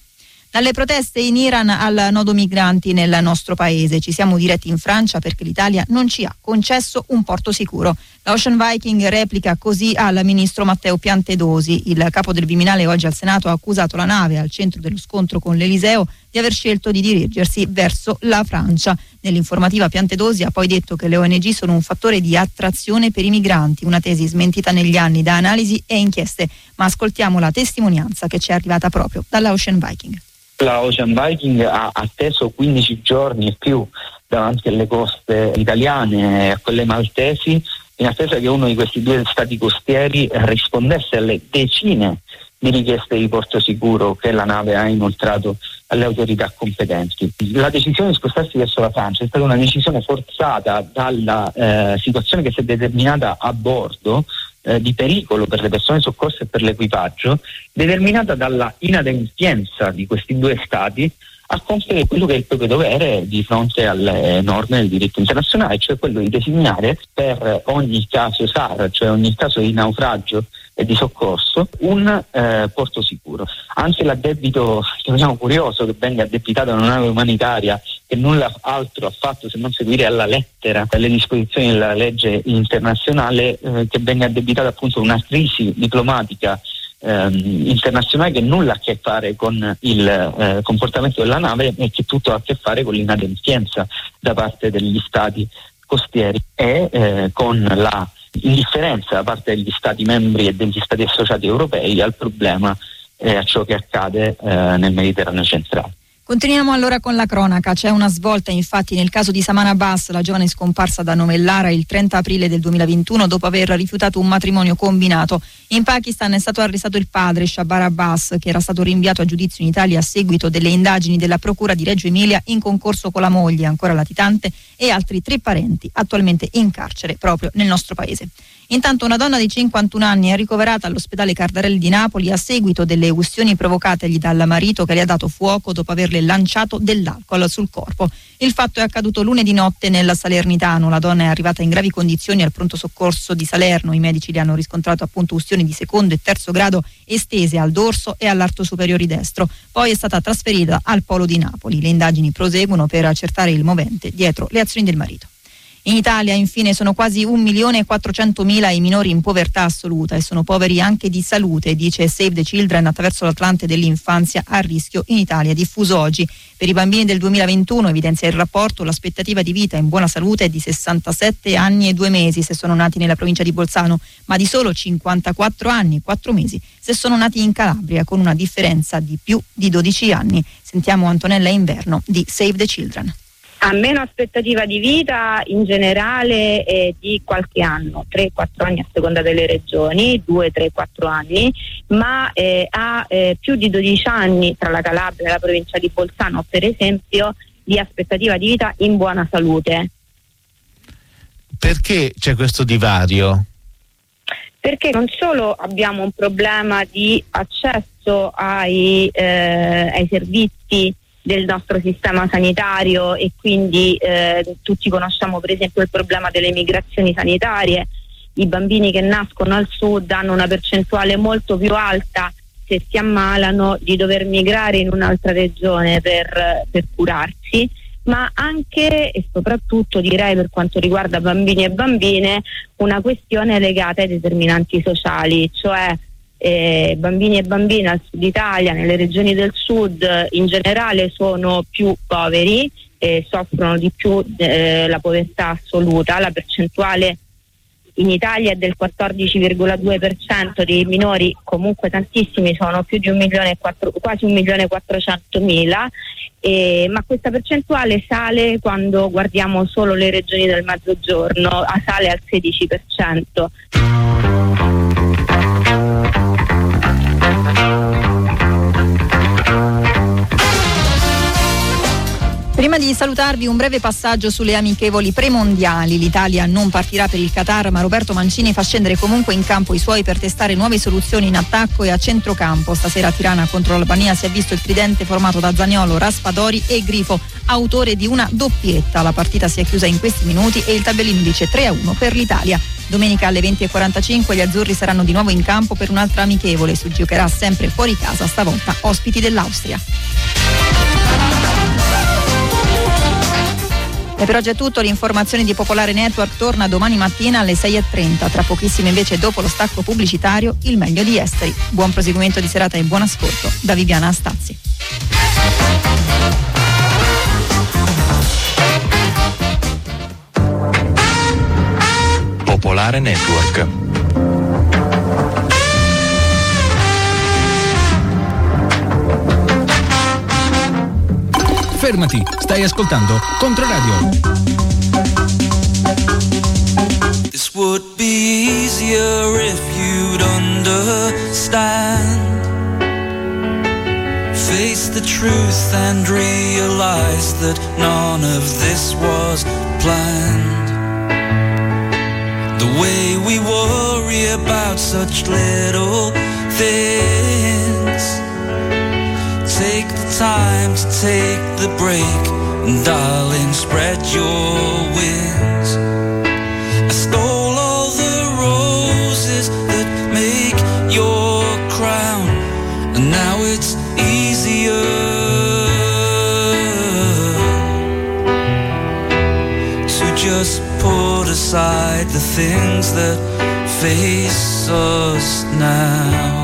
Dalle proteste in Iran al nodo migranti nel nostro paese. Ci siamo diretti in Francia perché l'Italia non ci ha concesso un porto sicuro. L'Ocean Viking replica così al ministro Matteo Piantedosi. Il capo del Viminale oggi al Senato ha accusato la nave al centro dello scontro con l'Eliseo di aver scelto di dirigersi verso la Francia. Nell'informativa Piantedosi ha poi detto che le ONG sono un fattore di attrazione per i migranti, una tesi smentita negli anni da analisi e inchieste. Ma ascoltiamo la testimonianza che ci è arrivata proprio dalla Ocean Viking la Ocean Viking ha atteso 15 giorni e più davanti alle coste italiane e a quelle maltesi in attesa che uno di questi due stati costieri rispondesse alle decine di richieste di porto sicuro che la nave ha inoltrato alle autorità competenti. La decisione di spostarsi verso la Francia è stata una decisione forzata dalla eh, situazione che si è determinata a bordo eh, di pericolo per le persone soccorse e per l'equipaggio, determinata dalla inadempienza di questi due stati a compiere quello che è il proprio dovere di fronte alle norme del diritto internazionale, cioè quello di designare per ogni caso SAR, cioè ogni caso di naufragio e di soccorso, un eh, porto sicuro. Anche l'addebito, diciamo curioso, che venga addebitato a una nave umanitaria che nulla altro ha fatto se non seguire alla lettera le disposizioni della legge internazionale, eh, che venga addebitata appunto a una crisi diplomatica ehm, internazionale che nulla ha a che fare con il eh, comportamento della nave e che tutto ha a che fare con l'inadempienza da parte degli stati costieri e eh, con la indifferenza da parte degli Stati membri e degli Stati associati europei al problema e a ciò che accade eh, nel Mediterraneo centrale. Continuiamo allora con la cronaca. C'è una svolta infatti nel caso di Samana Abbas, la giovane scomparsa da Novellara il 30 aprile del 2021 dopo aver rifiutato un matrimonio combinato. In Pakistan è stato arrestato il padre Shabar Abbas che era stato rinviato a giudizio in Italia a seguito delle indagini della Procura di Reggio Emilia in concorso con la moglie ancora latitante e altri tre parenti attualmente in carcere proprio nel nostro paese. Intanto una donna di 51 anni è ricoverata all'ospedale Cardarelli di Napoli a seguito delle ustioni provocategli dal marito che le ha dato fuoco dopo averle lanciato dell'alcol sul corpo. Il fatto è accaduto lunedì notte nel Salernitano. La donna è arrivata in gravi condizioni al pronto soccorso di Salerno. I medici le hanno riscontrato appunto ustioni di secondo e terzo grado estese al dorso e all'arto superiore destro. Poi è stata trasferita al polo di Napoli. Le indagini proseguono per accertare il movente dietro le azioni del marito. In Italia infine sono quasi 1 milione e 400 mila i minori in povertà assoluta e sono poveri anche di salute, dice Save the Children attraverso l'Atlante dell'infanzia a rischio in Italia, diffuso oggi. Per i bambini del 2021, evidenzia il rapporto, l'aspettativa di vita in buona salute è di 67 anni e 2 mesi se sono nati nella provincia di Bolzano, ma di solo 54 anni e 4 mesi se sono nati in Calabria, con una differenza di più di 12 anni. Sentiamo Antonella Inverno di Save the Children ha meno aspettativa di vita in generale eh, di qualche anno, 3-4 anni a seconda delle regioni, 2-3-4 anni, ma eh, ha eh, più di 12 anni tra la Calabria e la provincia di Bolzano, per esempio, di aspettativa di vita in buona salute. Perché c'è questo divario? Perché non solo abbiamo un problema di accesso ai, eh, ai servizi del nostro sistema sanitario e quindi eh, tutti conosciamo per esempio il problema delle migrazioni sanitarie. I bambini che nascono al sud hanno una percentuale molto più alta se si ammalano di dover migrare in un'altra regione per, per curarsi, ma anche e soprattutto direi per quanto riguarda bambini e bambine una questione legata ai determinanti sociali, cioè eh, bambini e bambine al sud Italia, nelle regioni del sud in generale sono più poveri e soffrono di più eh, la povertà assoluta, la percentuale in Italia è del 14,2% dei minori, comunque tantissimi, sono più di un milione quattro, quasi un milione e quattrocentomila, eh, ma questa percentuale sale quando guardiamo solo le regioni del mezzogiorno, sale al 16%. Prima di salutarvi un breve passaggio sulle amichevoli premondiali. L'Italia non partirà per il Qatar, ma Roberto Mancini fa scendere comunque in campo i suoi per testare nuove soluzioni in attacco e a centrocampo. Stasera a Tirana contro l'Albania si è visto il tridente formato da Zagnolo, Raspadori e Grifo, autore di una doppietta. La partita si è chiusa in questi minuti e il tabellino dice 3-1 per l'Italia. Domenica alle 20.45 gli azzurri saranno di nuovo in campo per un'altra amichevole. Si giocherà sempre fuori casa, stavolta ospiti dell'Austria. E per oggi è tutto, l'informazione di Popolare Network torna domani mattina alle 6.30. Tra pochissimo invece dopo lo stacco pubblicitario il meglio di esteri. Buon proseguimento di serata e buon ascolto da Viviana Astazzi. Popolare Network. Fermati, stai ascoltando Controradio. This would be easier if you'd understand. Face the truth and realize that none of this was planned. The way we worry about such little things time to take the break. And darling, spread your wings. I stole all the roses that make your crown. And now it's easier. to Just put aside the things that face us now.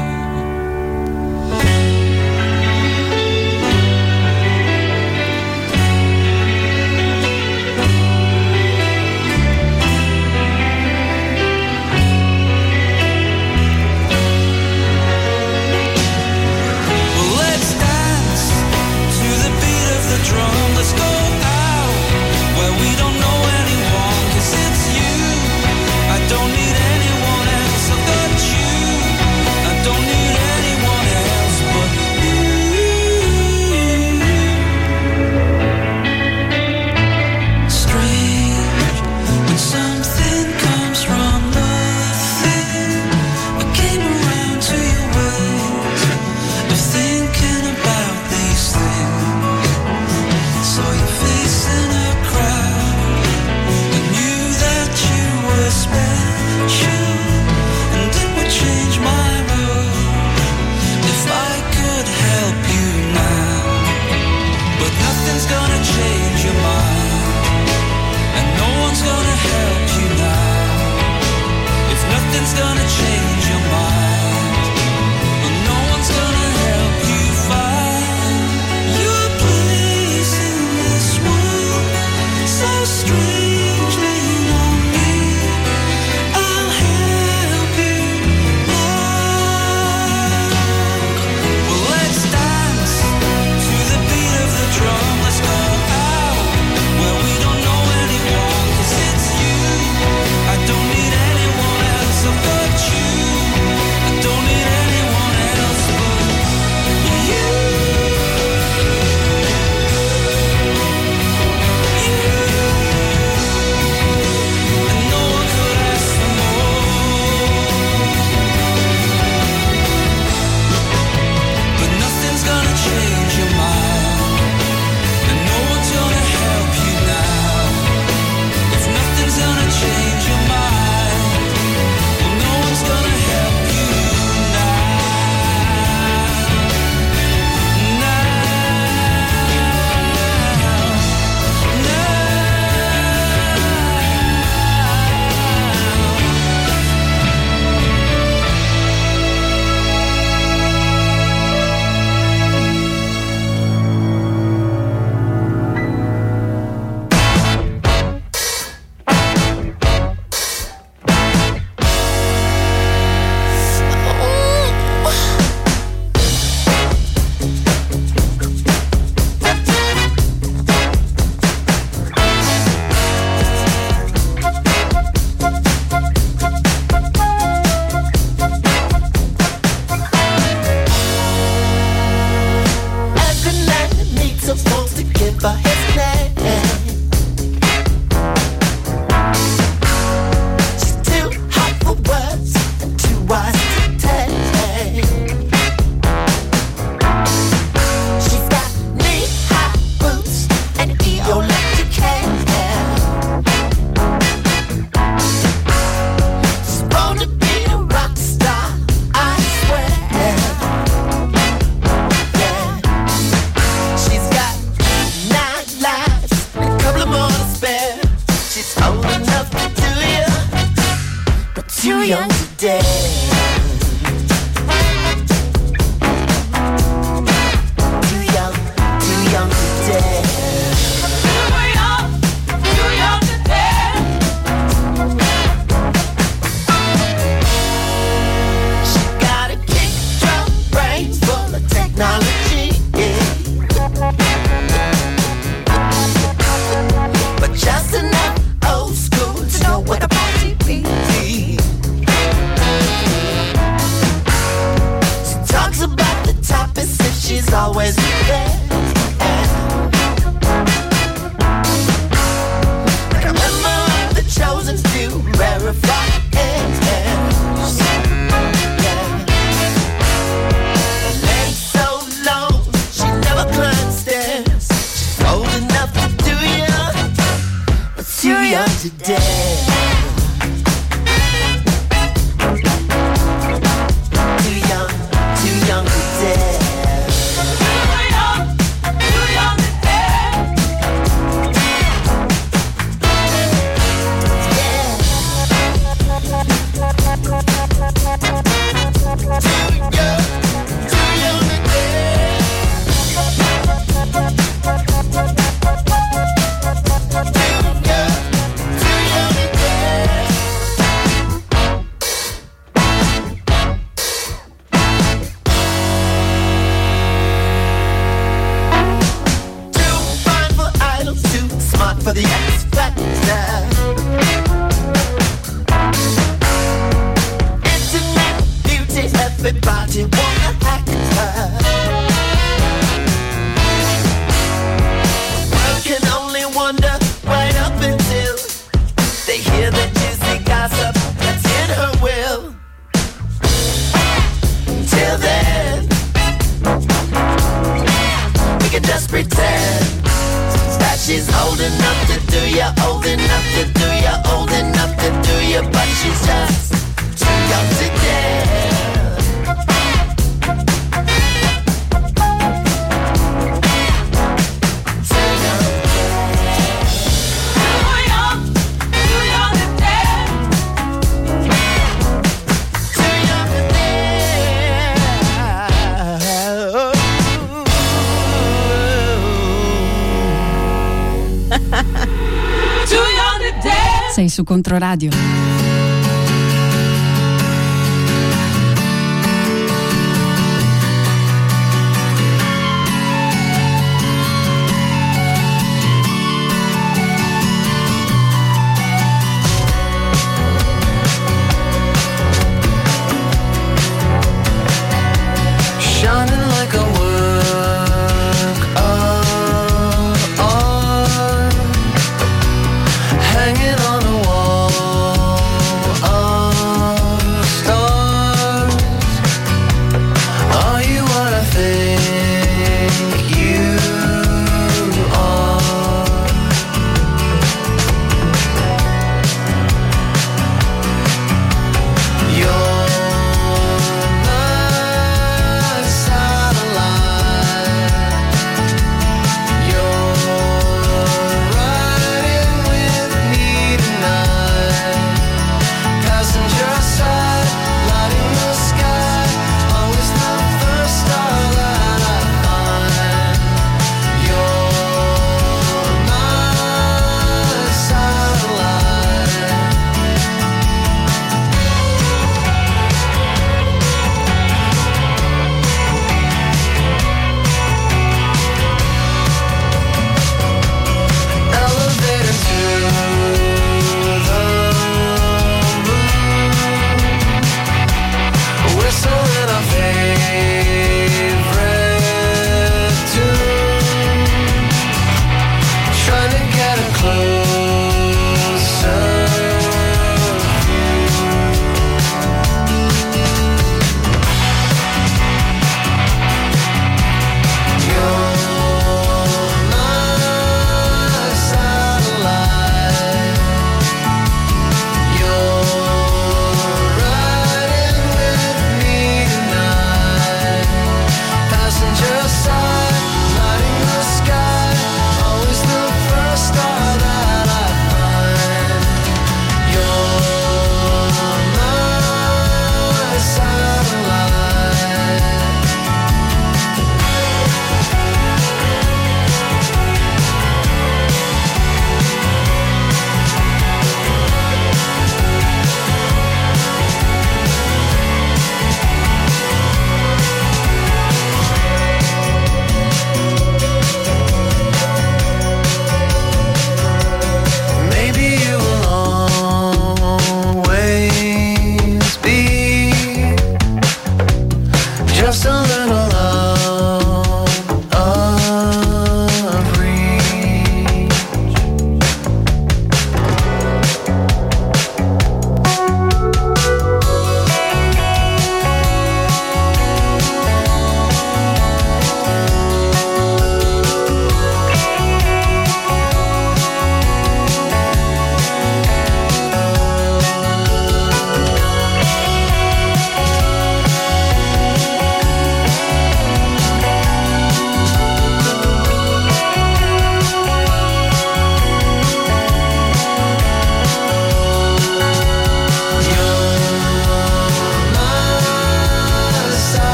Controradio.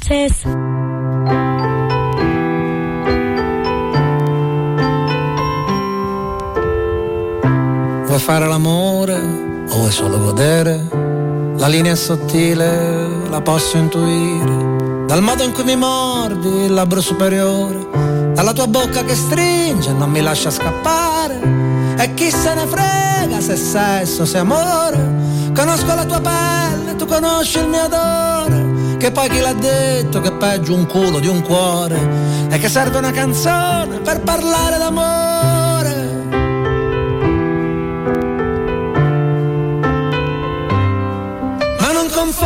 Test. Vuoi fare l'amore o vuoi solo godere? La linea sottile, la posso intuire. Dal modo in cui mi mordi il labbro superiore, dalla tua bocca che stringe e non mi lascia scappare. E chi se ne frega se sesso, se amore. Conosco la tua pelle, tu conosci il mio odore. Che poi chi l'ha detto che è peggio un culo di un cuore? E che serve una canzone per parlare d'amore. ma non confondere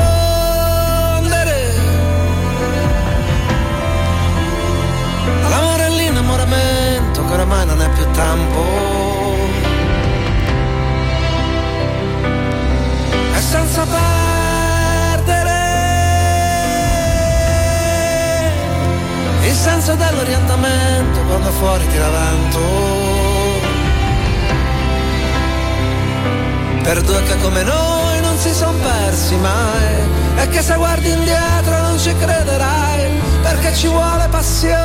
l'amore e l'innamoramento che oramai non è più tempo senso dell'orientamento quando fuori tira vento per due che come noi non si son persi mai e che se guardi indietro non ci crederai perché ci vuole passione.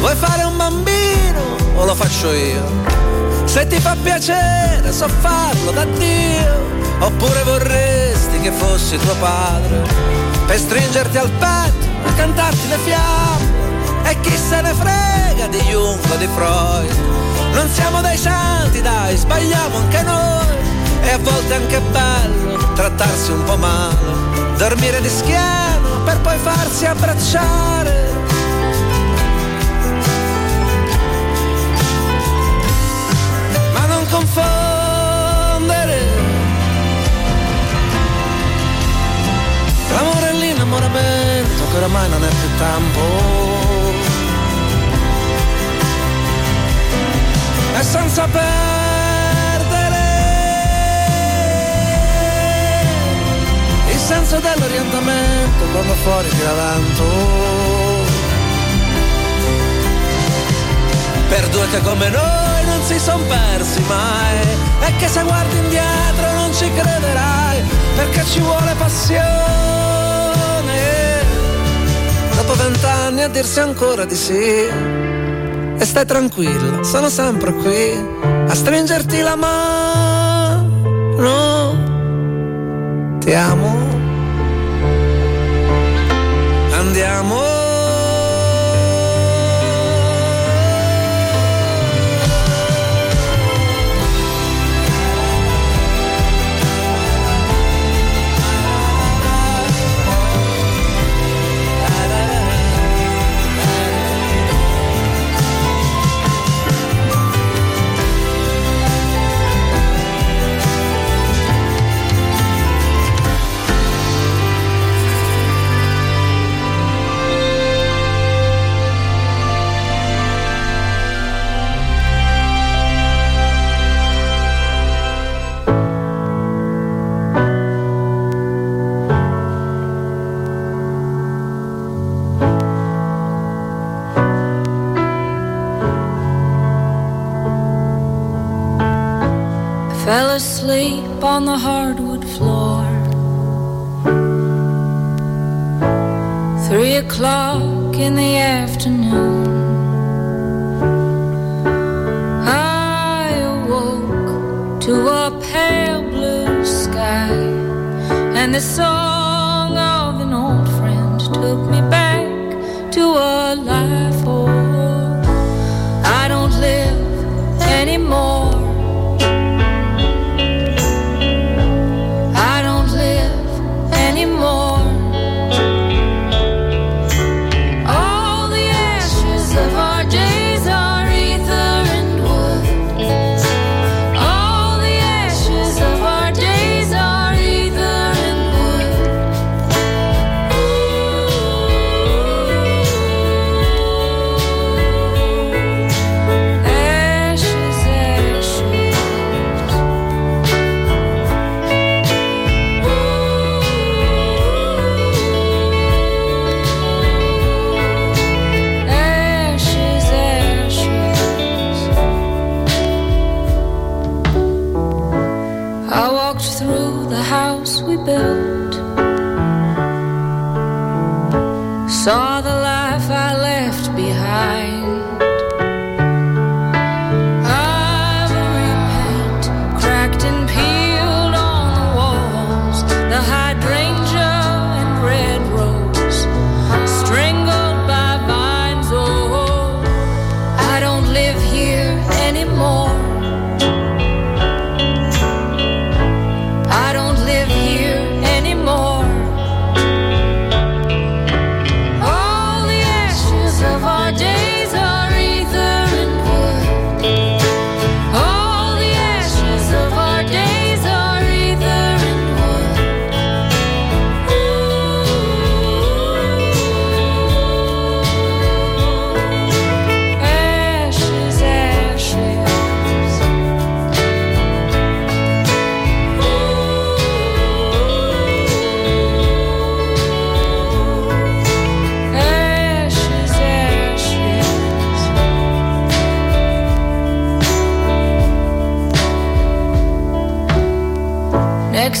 Vuoi fare un bambino o lo faccio io? Se ti fa piacere so farlo da Dio Oppure vorresti che fossi tuo padre Per stringerti al petto e cantarti le fiamme? E chi se ne frega di Jung o di Freud? Non siamo dei santi dai, sbagliamo anche noi. E a volte è anche bello trattarsi un po' male Dormire di schiena per poi farsi abbracciare. Ma non confondere l'amore e l'innamoramento che oramai non è più tempo e senza perdere il senso dell'orientamento quando fuori tira vento. Per due che come noi non si son persi mai e che se guardi indietro non ci crederai perché ci vuole passione. Dopo vent'anni a dirsi ancora di sì e stai tranquilla, sono sempre qui a stringerti la mano. Ti amo. Andiamo. Fell asleep on the hardwood floor. Three o'clock in the afternoon. I awoke to a pale blue sky, and the song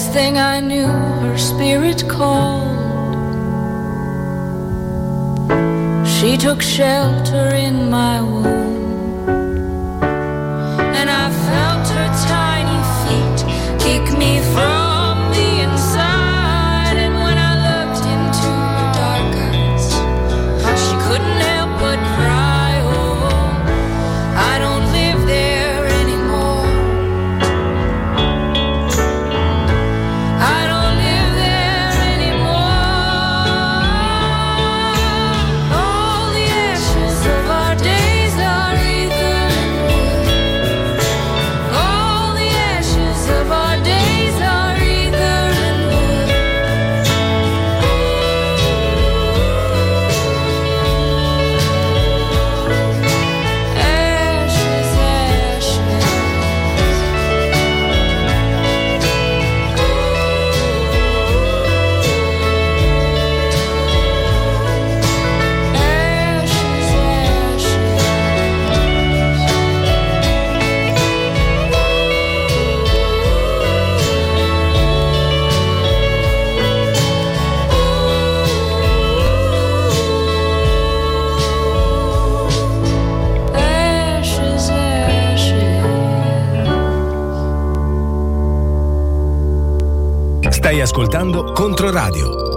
Next thing I knew, her spirit called. She took shelter in my womb, ascoltando Controradio.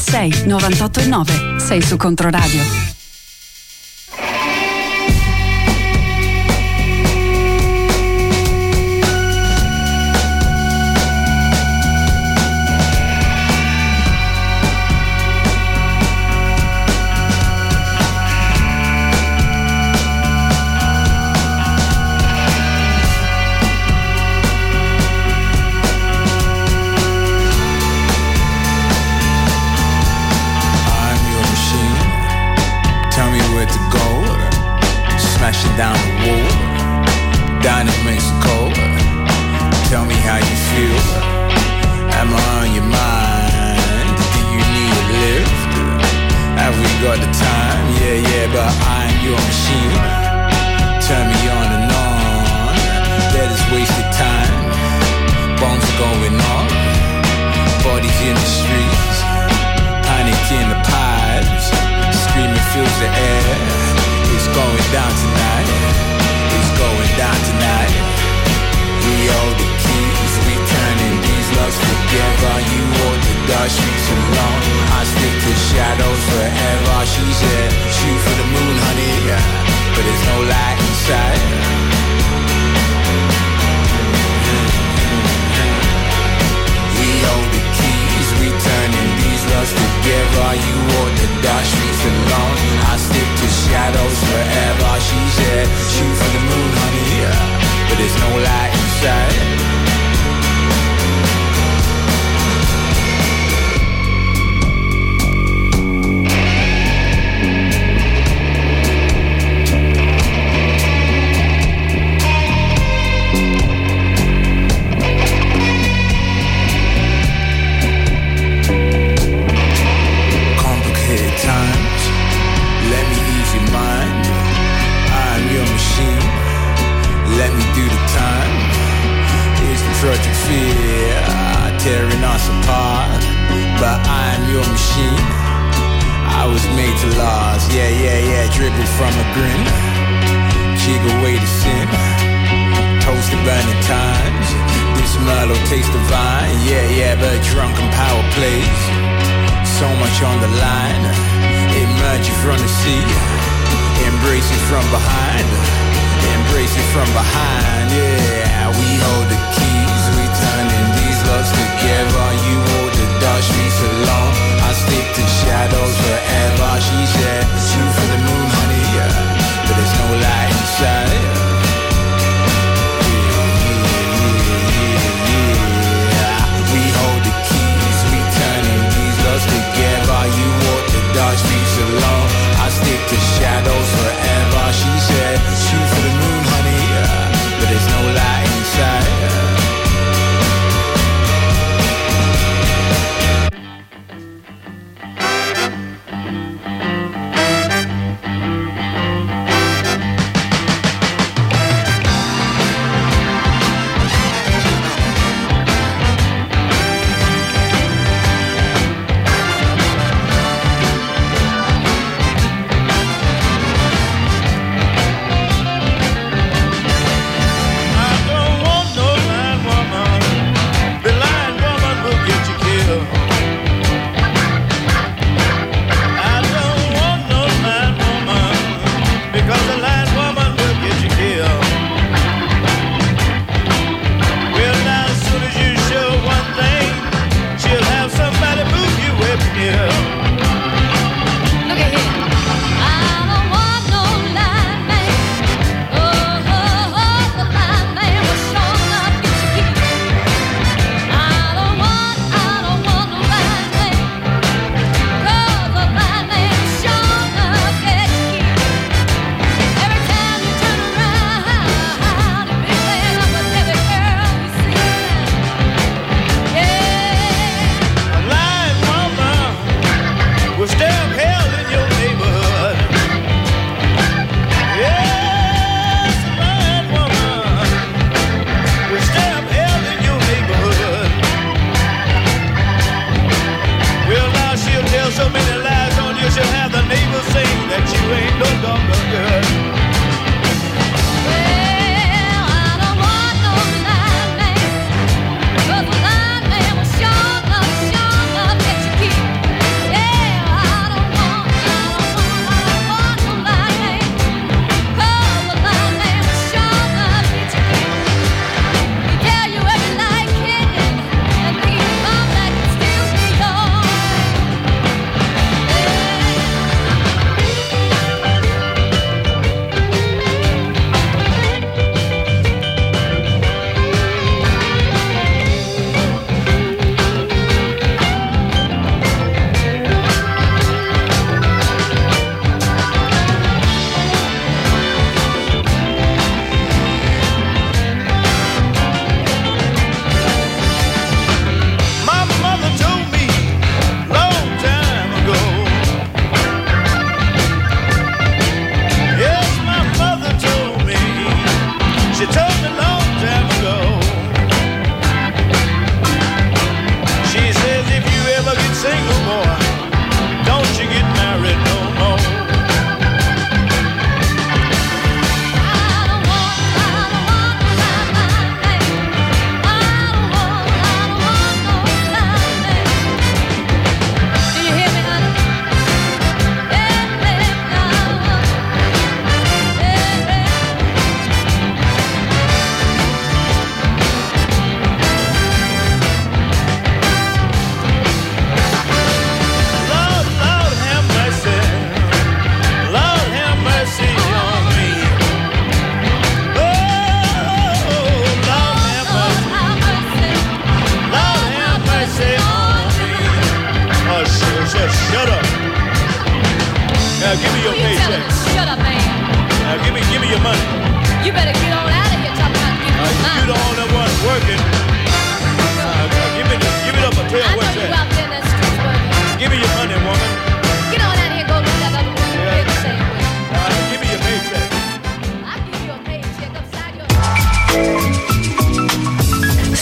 93.6, 98.9. Sei su Controradio.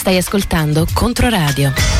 Stai ascoltando Controradio.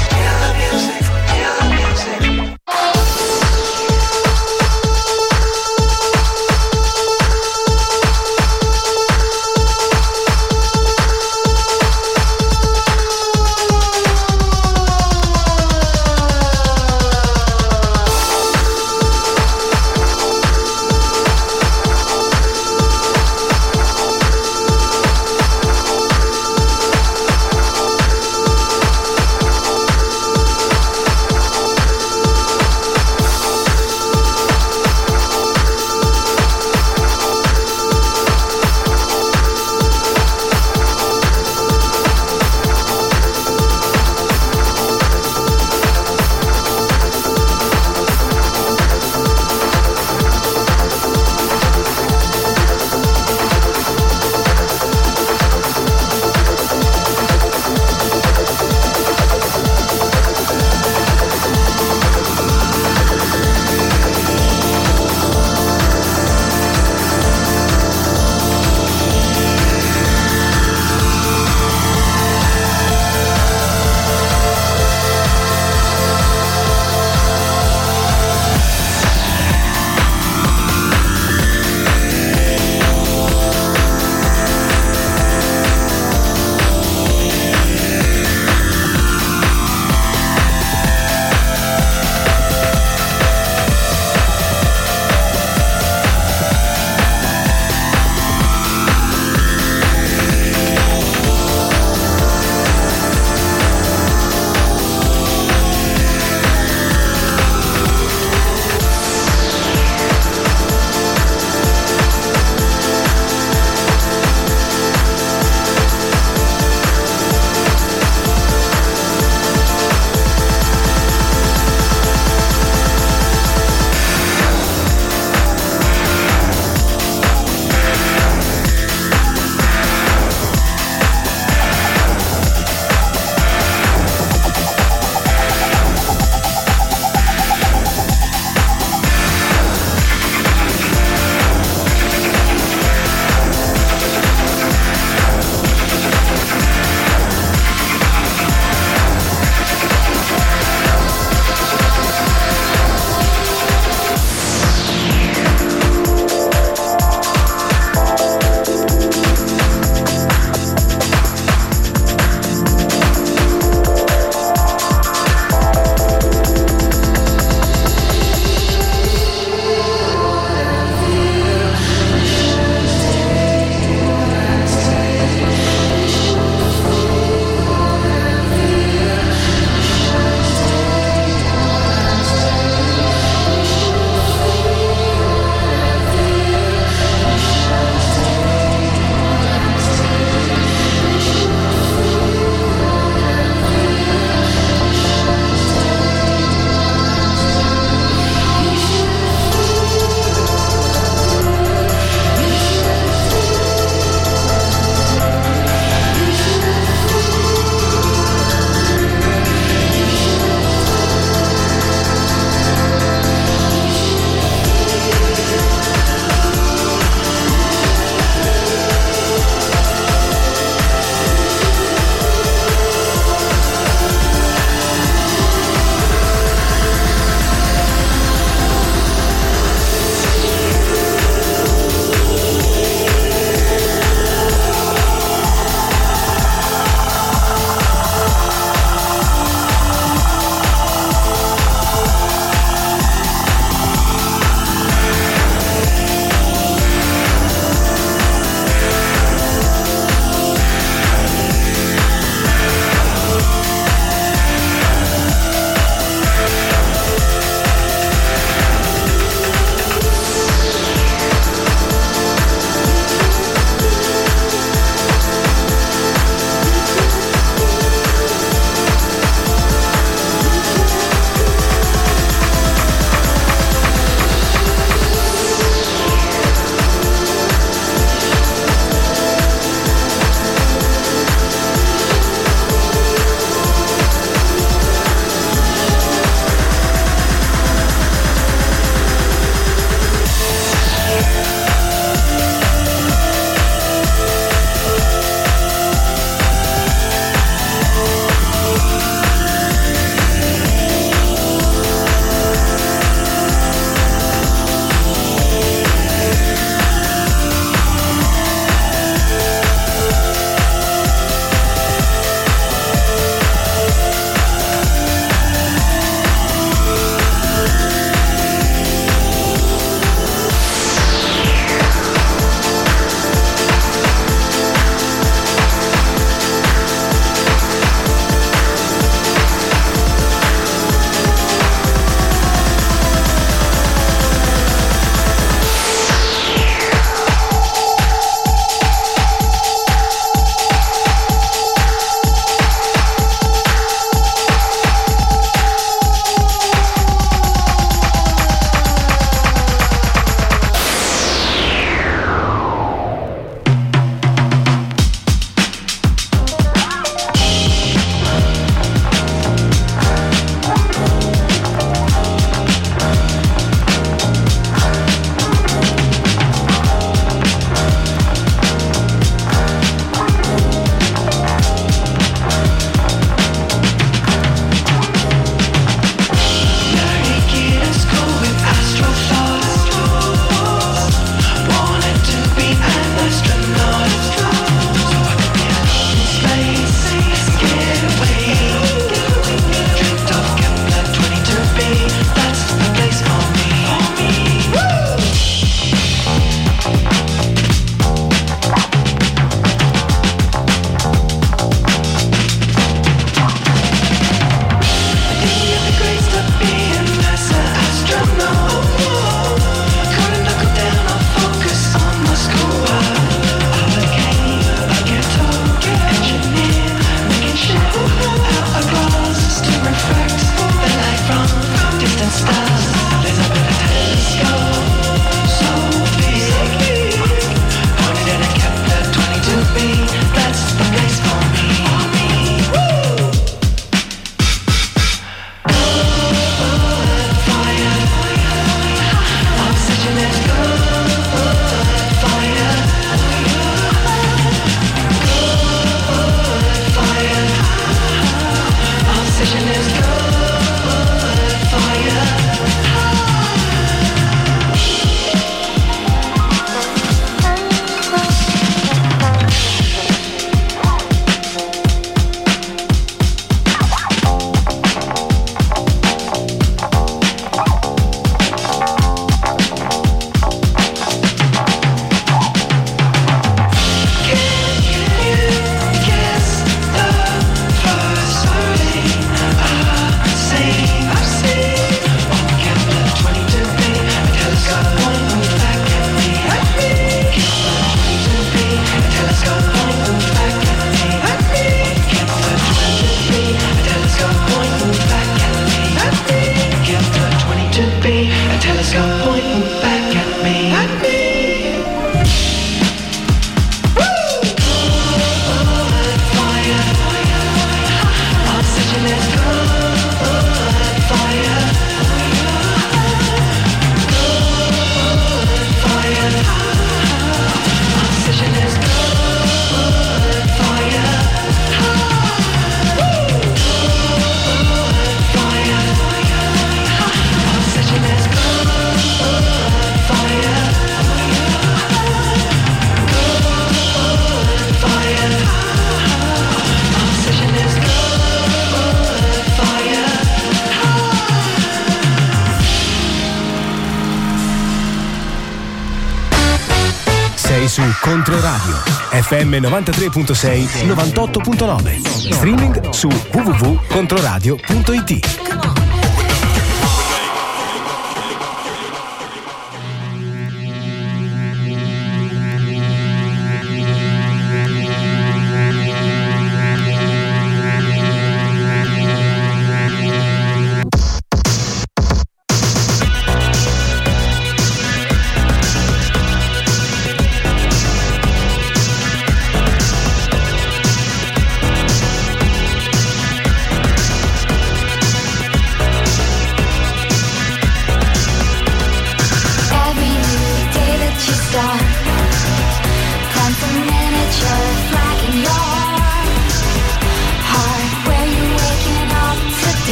FM 93.6 98.9. Streaming su www.controradio.it.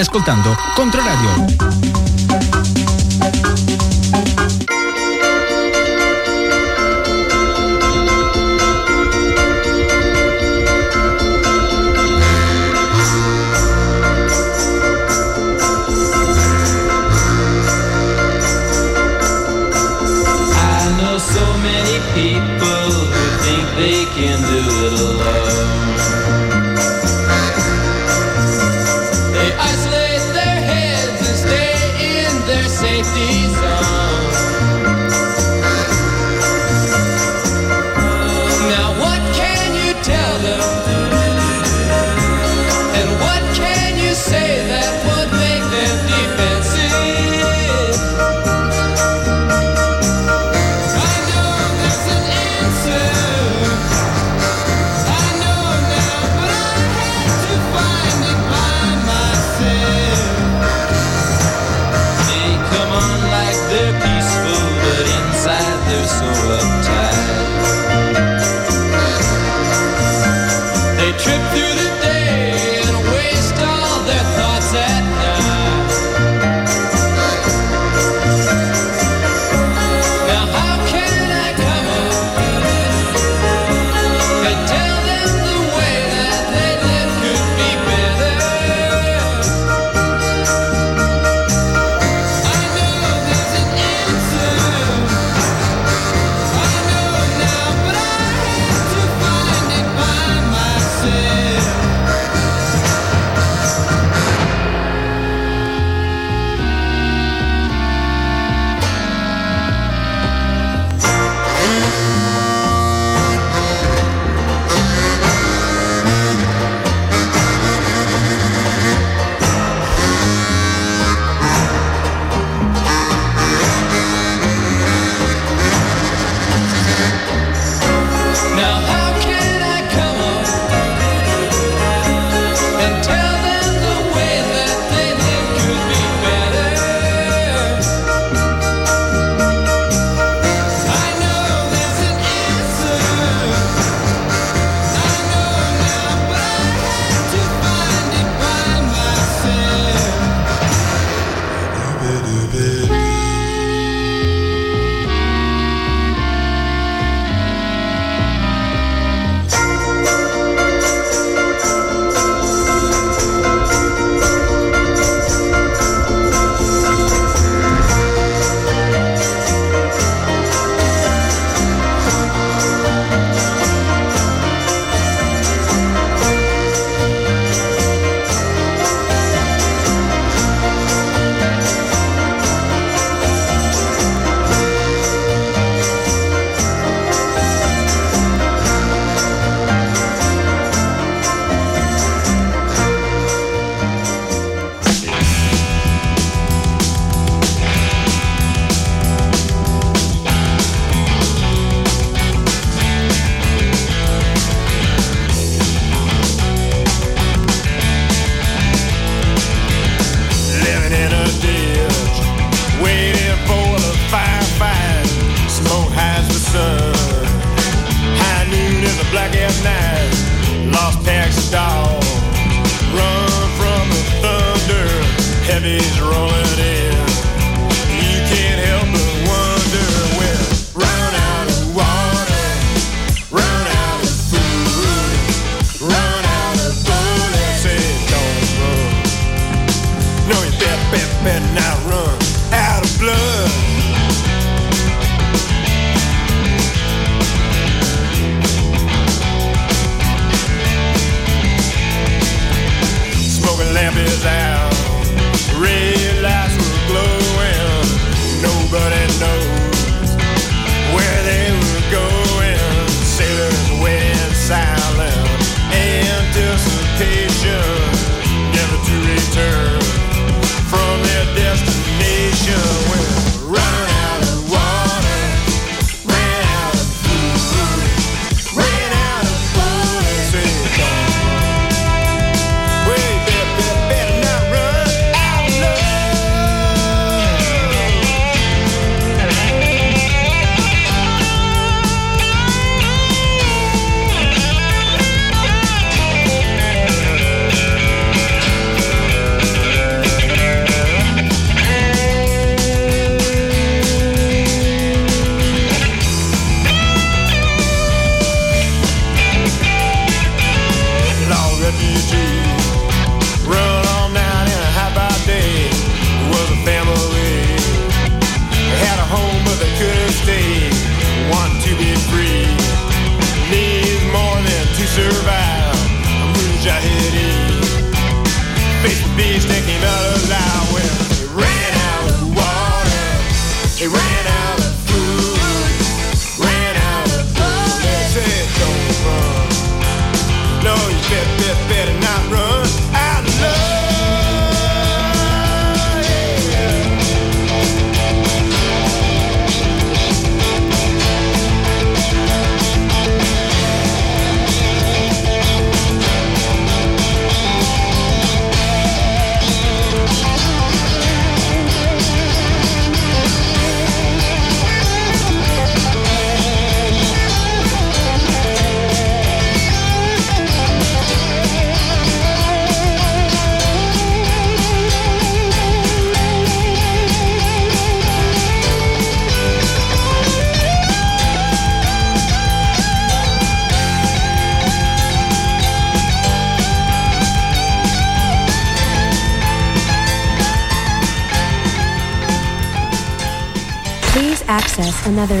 stai ascoltando trip through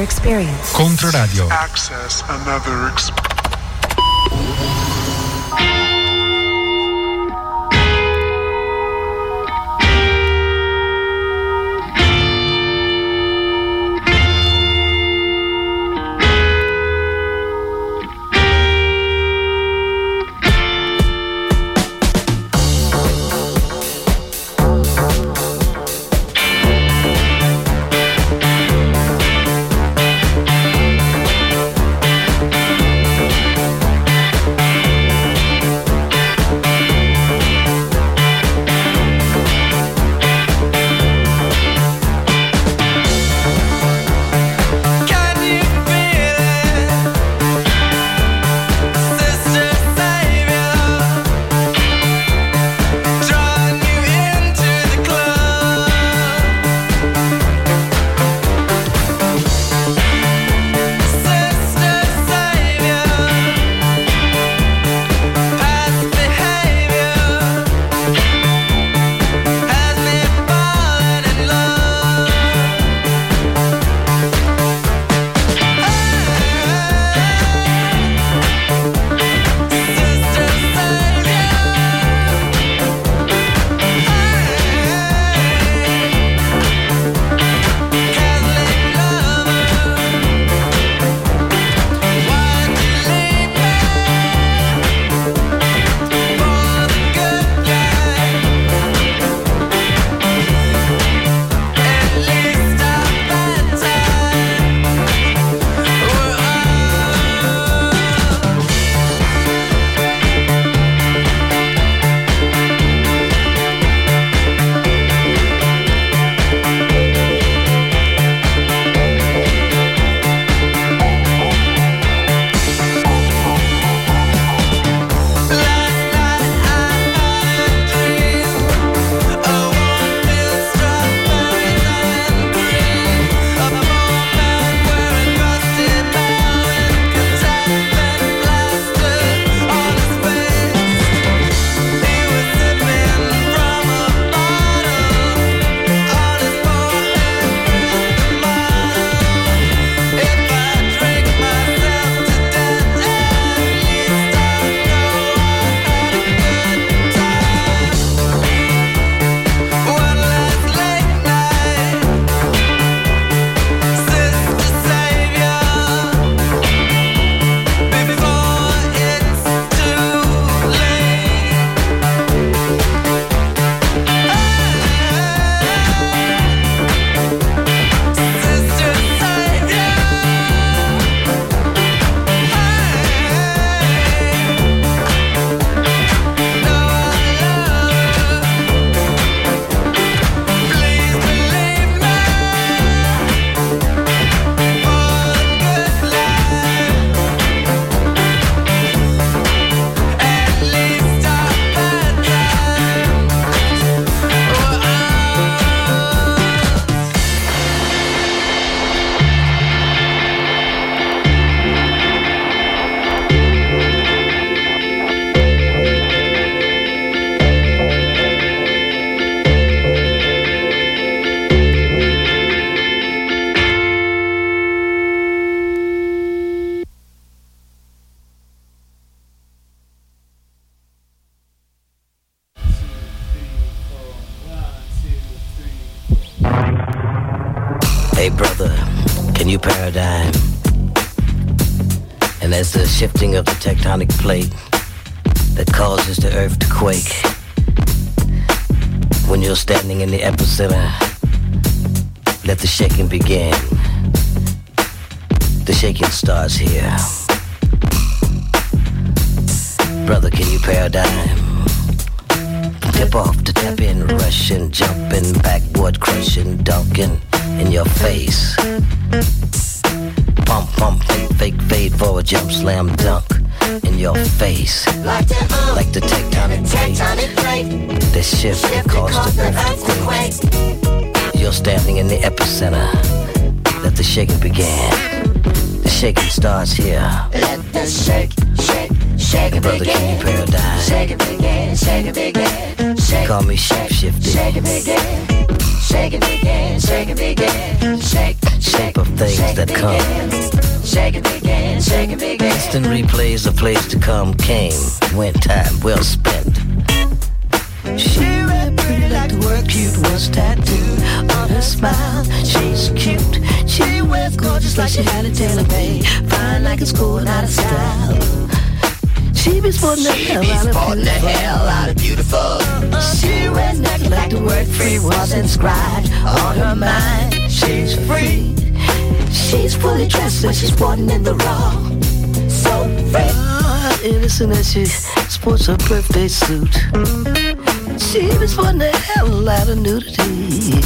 experience. Controradio. Access another experience. Tectonic plate that causes the earth to quake, when you're standing in the epicenter, let the shaking begin. The shaking starts here. Brother, can you paradigm? Tip off to tap in, rushing, jumping, backward, crushing, dunking in your face. Pump, pump, fake, fake, fade forward, jump, slam, dunk your face. Like the, uh, Like the tectonic tectonic plate. that shift that caused the earth to quake. You're standing in the epicenter. Let the shaking begin. The shaking starts here. Let the shake, shake, shake it Brother, can you begin. Shake it begin, shake it begin. Shake, Call me shapeshifter. shake it begin. Shake it again, shake it again, shake, Shape of things that come. Shake it again, shake it again. Instant replays of place to come came. Went time well spent. She ran pretty like the word cute was tattooed on her smile. She's cute. She wears gorgeous like she had it tailor made. Fine like it's going out of style. She be sporting the hell out of sporting the hell out of beautiful. She wears naked like the word free was inscribed on her mind. She's free. She's fully dressed when she's sporting in the raw. So free. Ah, innocent as she sports her birthday suit. She be sporting the hell out of nudity.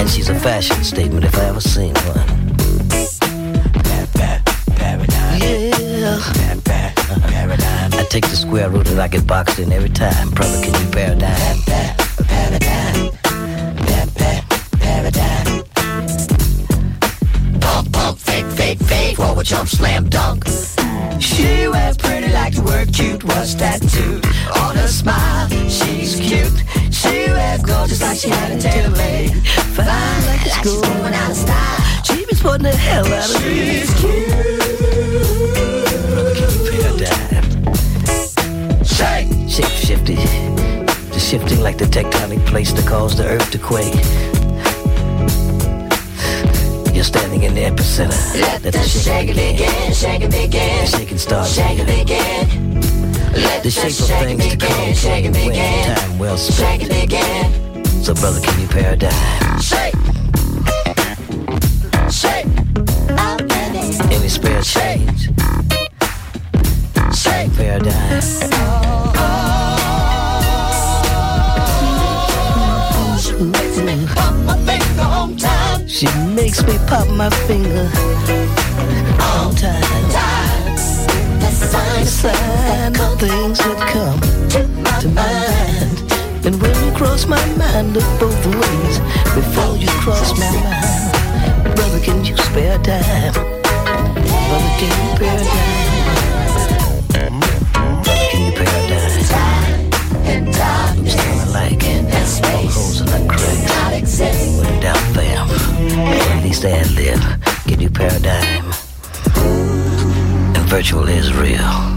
And she's a fashion statement if I ever seen one. Yeah. I take the square root and I get boxed in every time. Brother, can you? Paradigm. Was tattooed on her smile. She's cute. She wears gorgeous like she had it tailor made. Fine like it's going out of style. She be sporting the hell out of me. She's cute. Brother, can you pay a dime? Shake. Shape shifty. The shifting like the tectonic plates that cause the earth to quake. You're standing in the epicenter. Let the shake it begin, shake it begin, Shaking stars. shake it begin. Let The shape of things to come shake it time well shake spent. So brother, can you paradigm? Shake, shake. Any spare change? Shake, paradigm. she makes me pop my finger on time. Sign, Sign of things that come to my mind. And when you cross my mind, look both ways before you cross my mind. Brother, can you spare time? Brother, can you spare time? Brother, can you spare time? and time, I'm alike. and space, Holes in the cracks. not exist. Put it down, fam. Or at least ad lib. Can you paradigm? Virtual is real.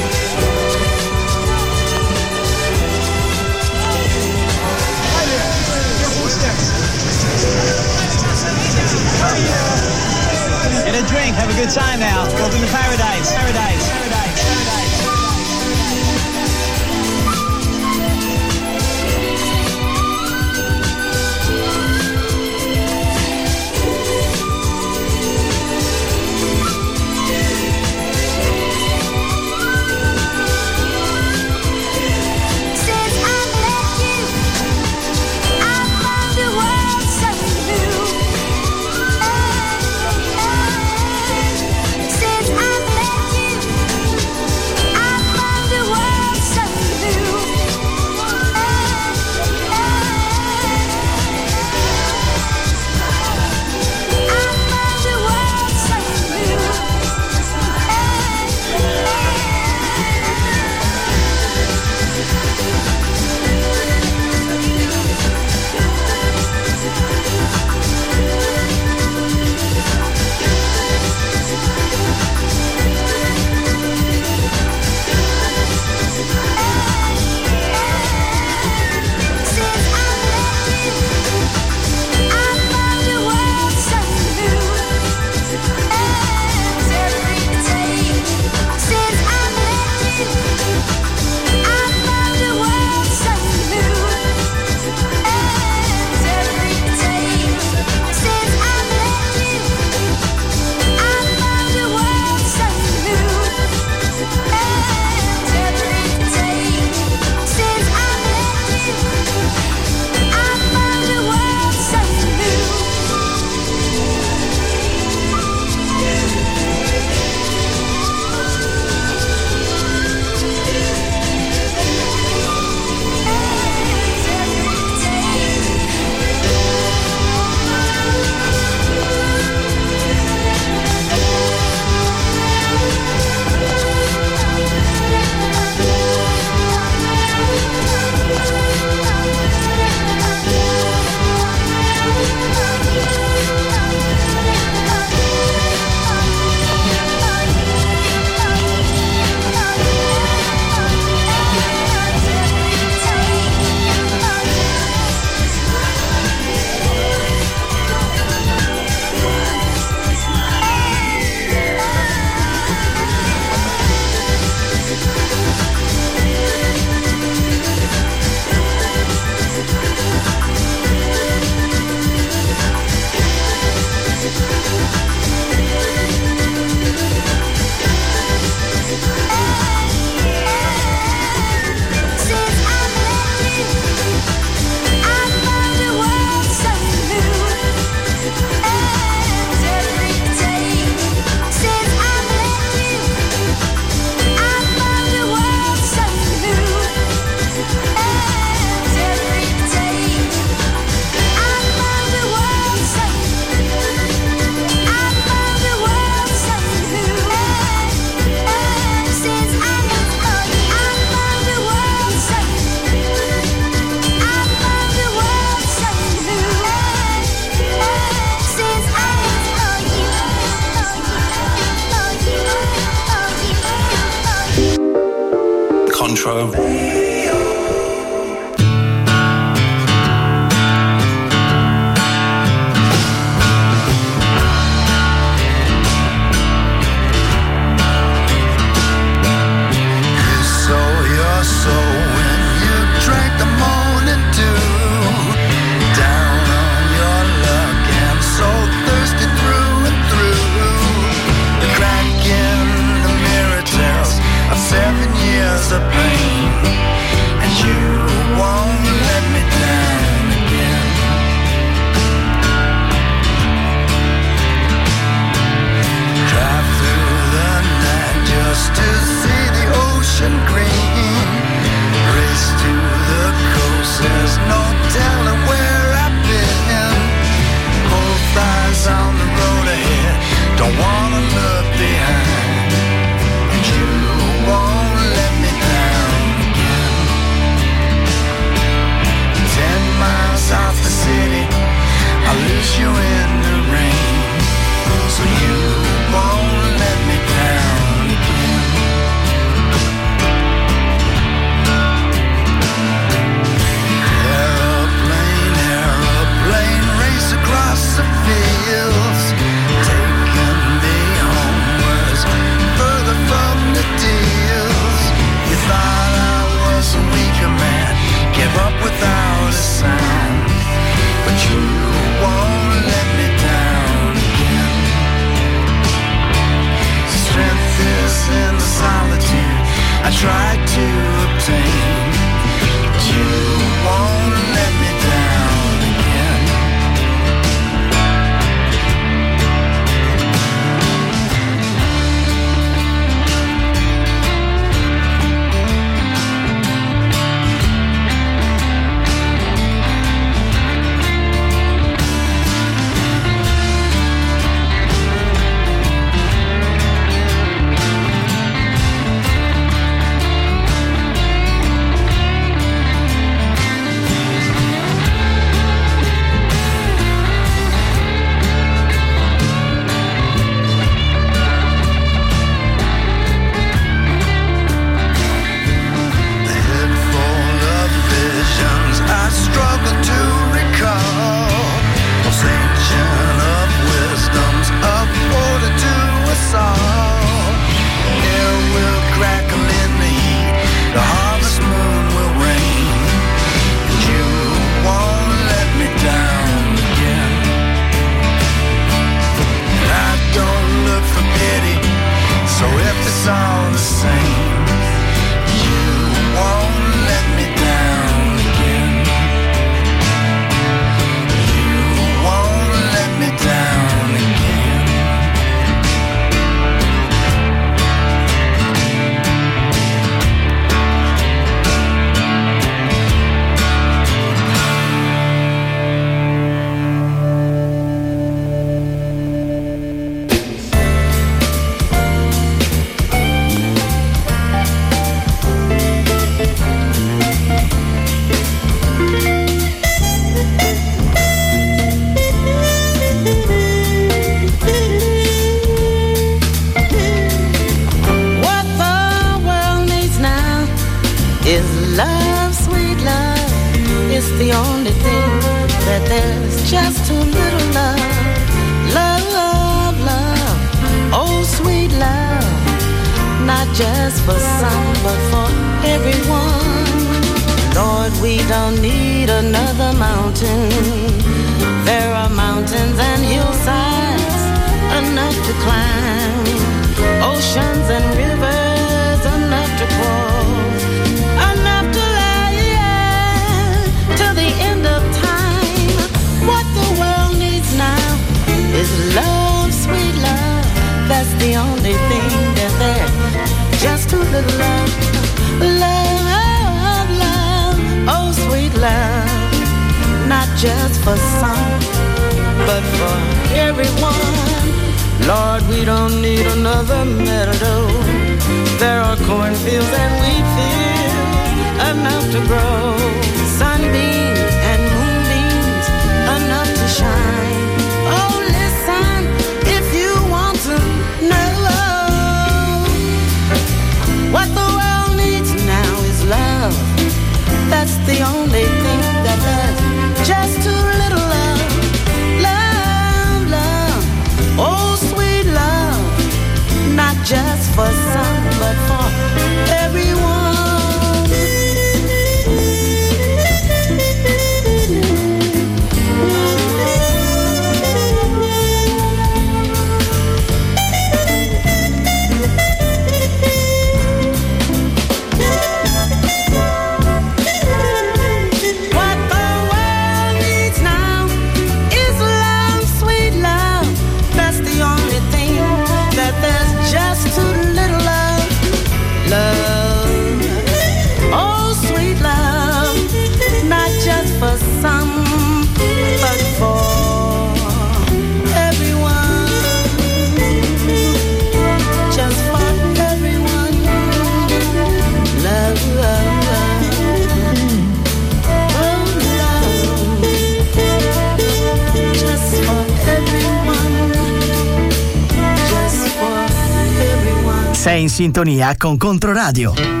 In sintonia con Controradio.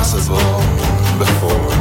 Impossible before,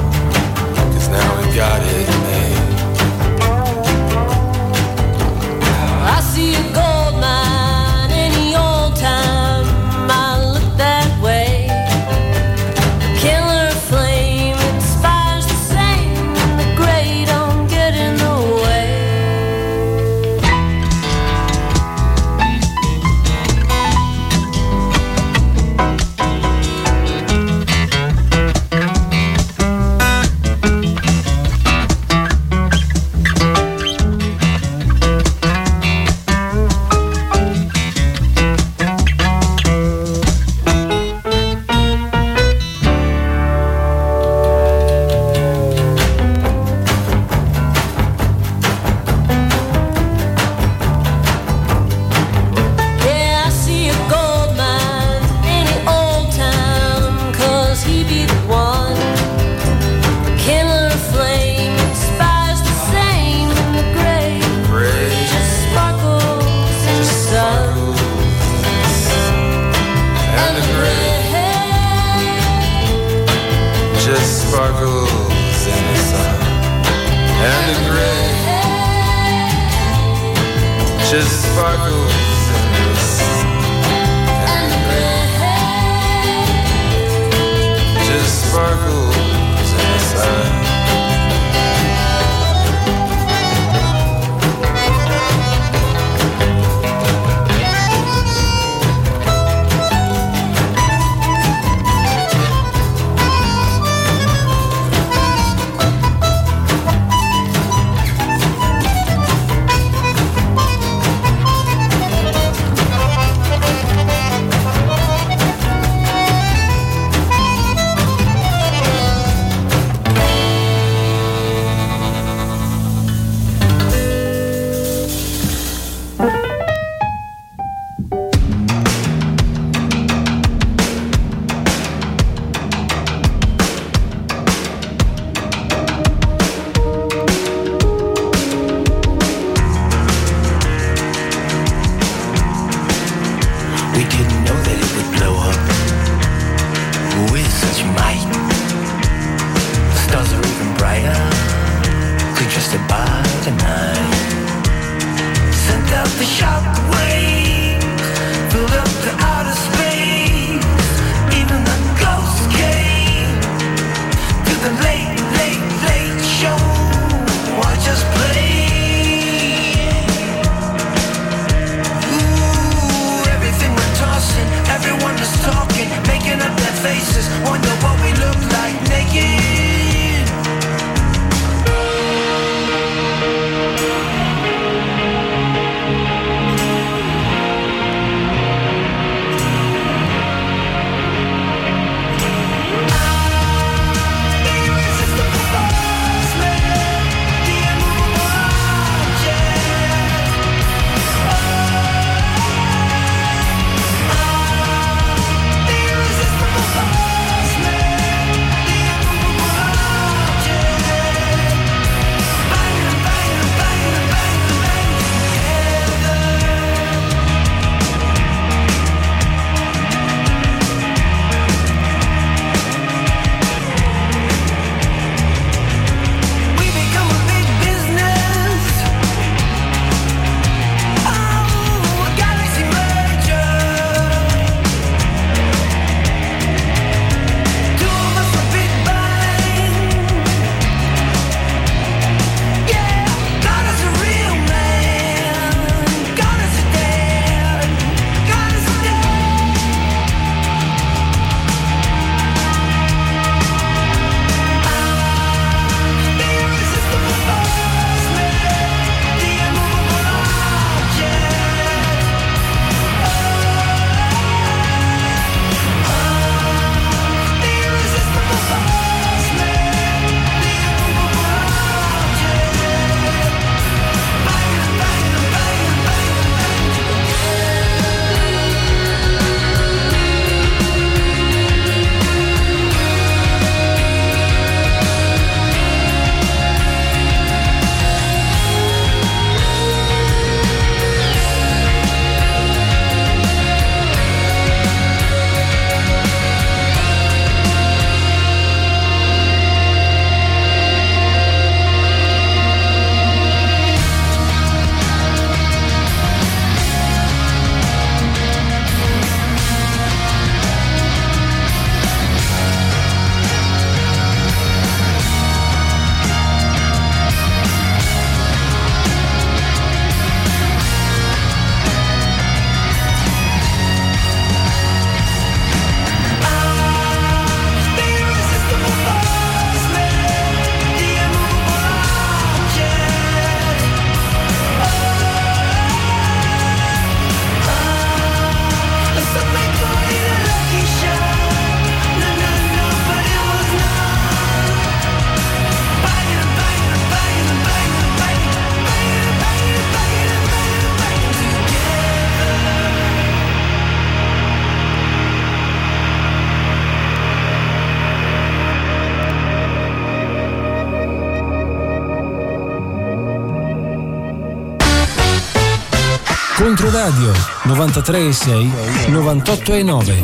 93,6 98,9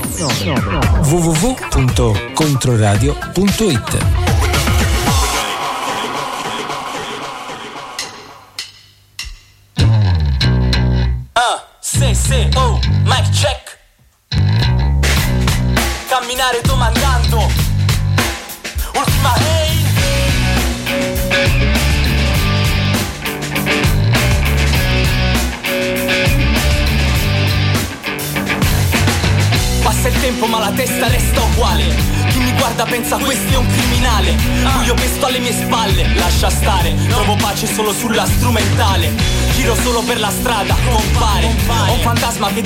www.controradio.it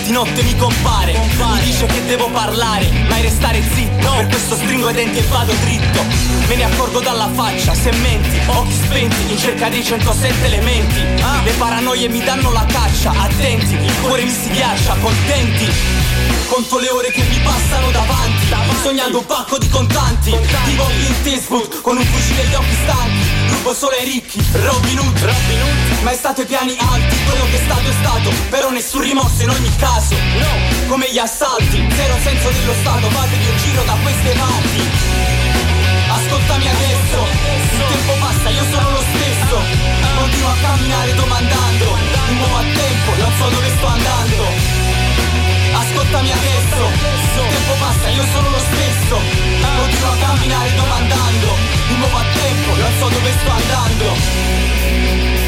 di notte mi compare. Mi dice che devo parlare, mai restare zitto. Per questo stringo i denti e vado dritto. Me ne accorgo dalla faccia, se menti Occhi spenti, in cerca dei 107 elementi. Le paranoie mi danno la caccia, attenti Il cuore mi si ghiaccia, contenti. Conto le ore che mi passano davanti Sognando un pacco di contanti. Tipo Clint Eastwood con un fucile e gli occhi stanchi. Rubo solo ai ricchi, Robin Hood. Ma è stato ai piani alti, quello che è stato è stato Però nessun rimorso in ogni caso. Come gli assalti, zero senso dello stato Fatevi un giro da queste parti. Ascoltami adesso, il tempo passa, io sono lo stesso. Continuo a camminare domandando Mi muovo a tempo, non so dove sto andando. Ascoltami adesso, il tempo passa, io sono lo stesso. Continuo a camminare domandando Mi muovo a tempo, non so dove sto andando.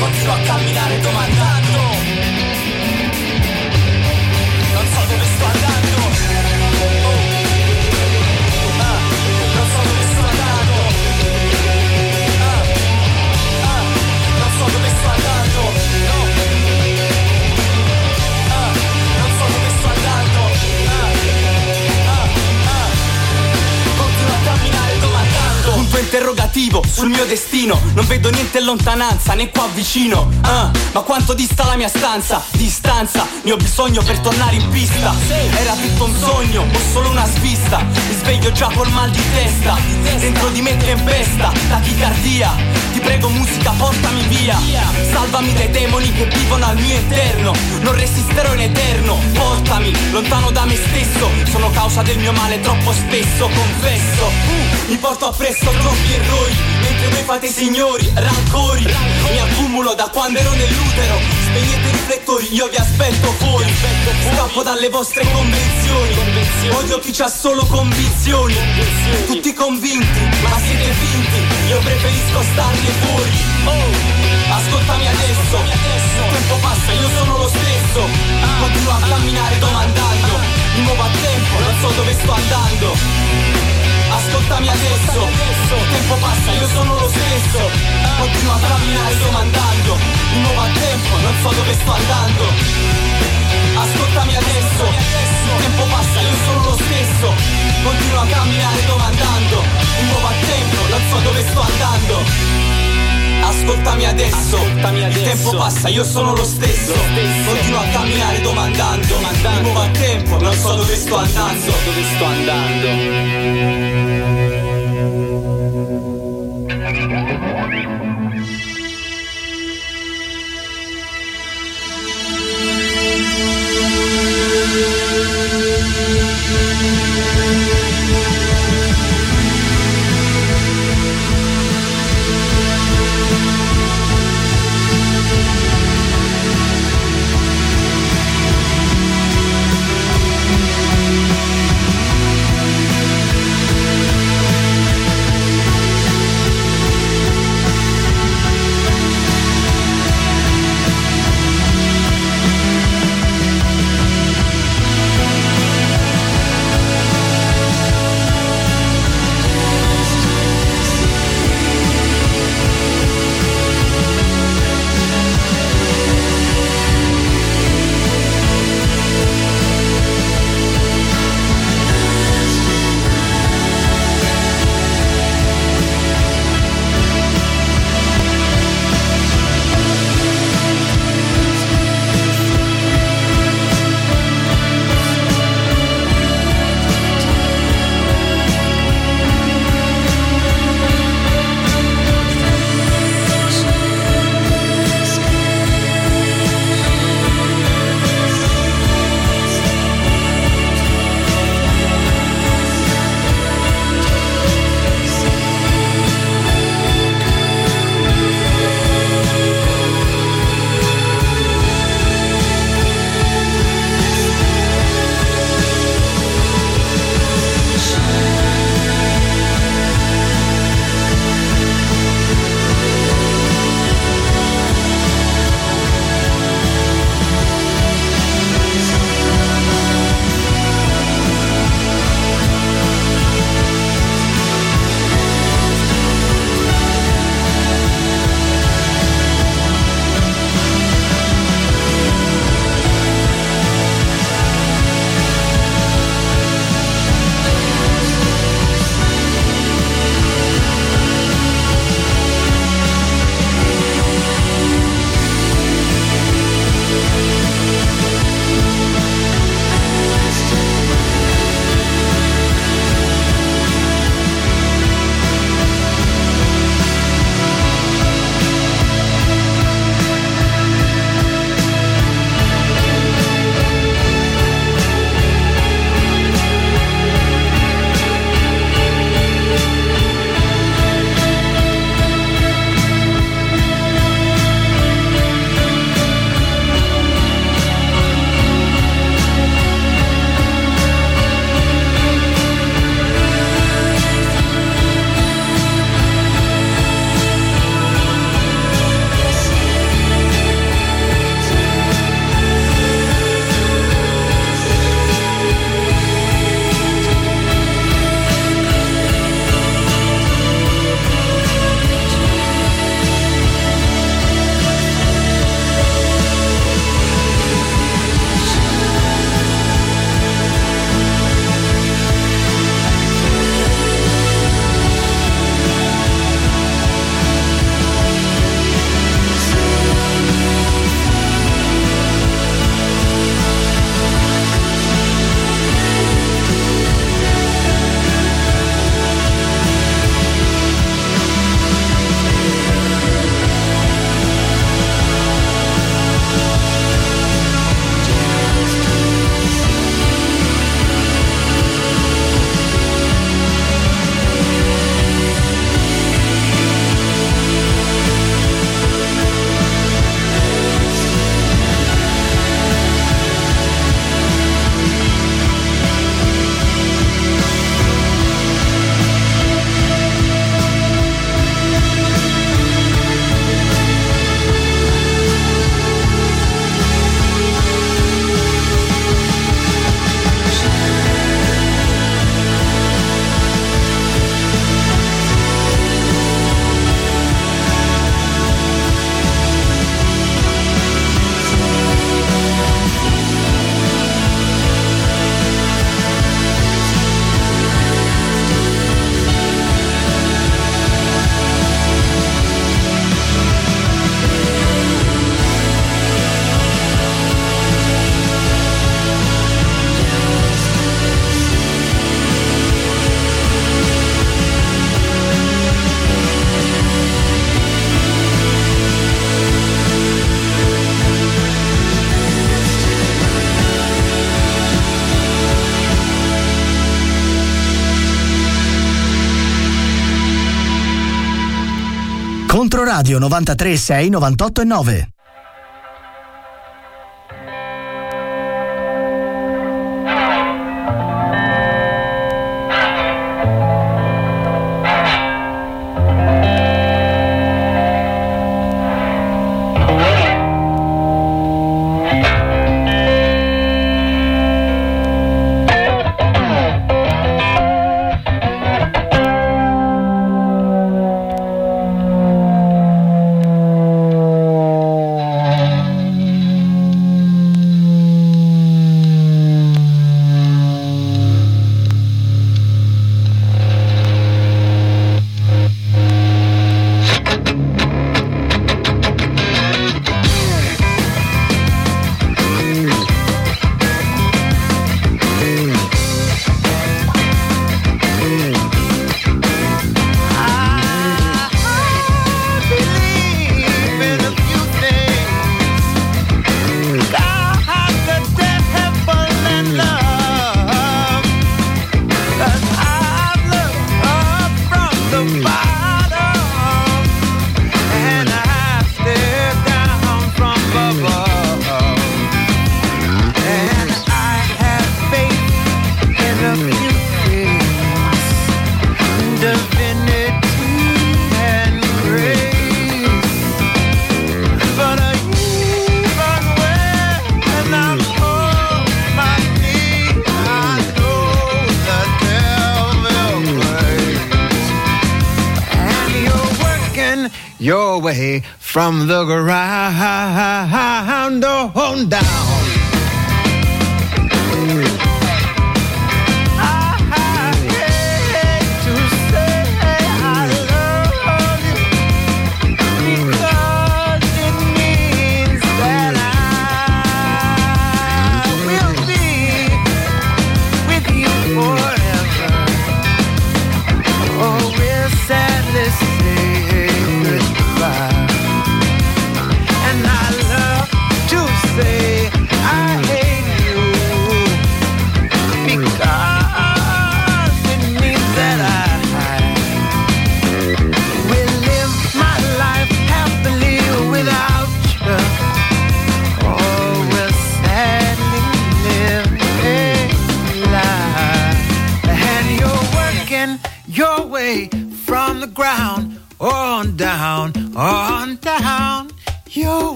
Continuo a camminare domandando Non so dove sto andando Oh. Ah. Non so dove sto andando Ah. Ah. Non so dove sto andando No. Non so dove sto andando. Continuo a camminare domandando Punto interrogativo sul mio destino. Non vedo niente in lontananza né qua vicino. Ah, Ma quanto dista la mia stanza? Distanza, ne ho bisogno per tornare in pista. Era tutto un sogno o solo una svista. Mi sveglio già col mal di testa Dentro di me tempesta, tachicardia Ti prego musica portami via. Salvami dai demoni che vivono al mio interno. Non resisterò in eterno Portami lontano da me stesso. Sono causa del mio male troppo spesso Confesso. Mi porto appresso troppi errori Mentre voi fate i signori Rancori. Mi accumulo da quando ero nell'utero. Spegnete i riflettori Io vi aspetto fuori. Scappo dalle vostre convenzioni Odio chi c'ha solo convinzioni. Tutti convinti Ma siete finti. Io preferisco starne fuori. Oh Ascoltami adesso. Il tempo passa Io sono lo stesso. Continuo a camminare domandando Mi muovo a tempo Non so dove sto andando Ascoltami adesso, il tempo passa, io sono lo stesso. Continuo a camminare Mi muovo a tempo, non so dove sto andando. Ascoltami adesso, il tempo passa, io sono lo stesso. Continuo a camminare domandando. Mi muovo a tempo, non so dove sto andando Ascoltami adesso, Ascoltami adesso. il tempo passa, io sono lo stesso. Lo stesso. Continuo a camminare domandando, domandando. nuovo a tempo, non so dove sto andando. Dove sto andando. Thank you. Controradio 93 6 98 e 9.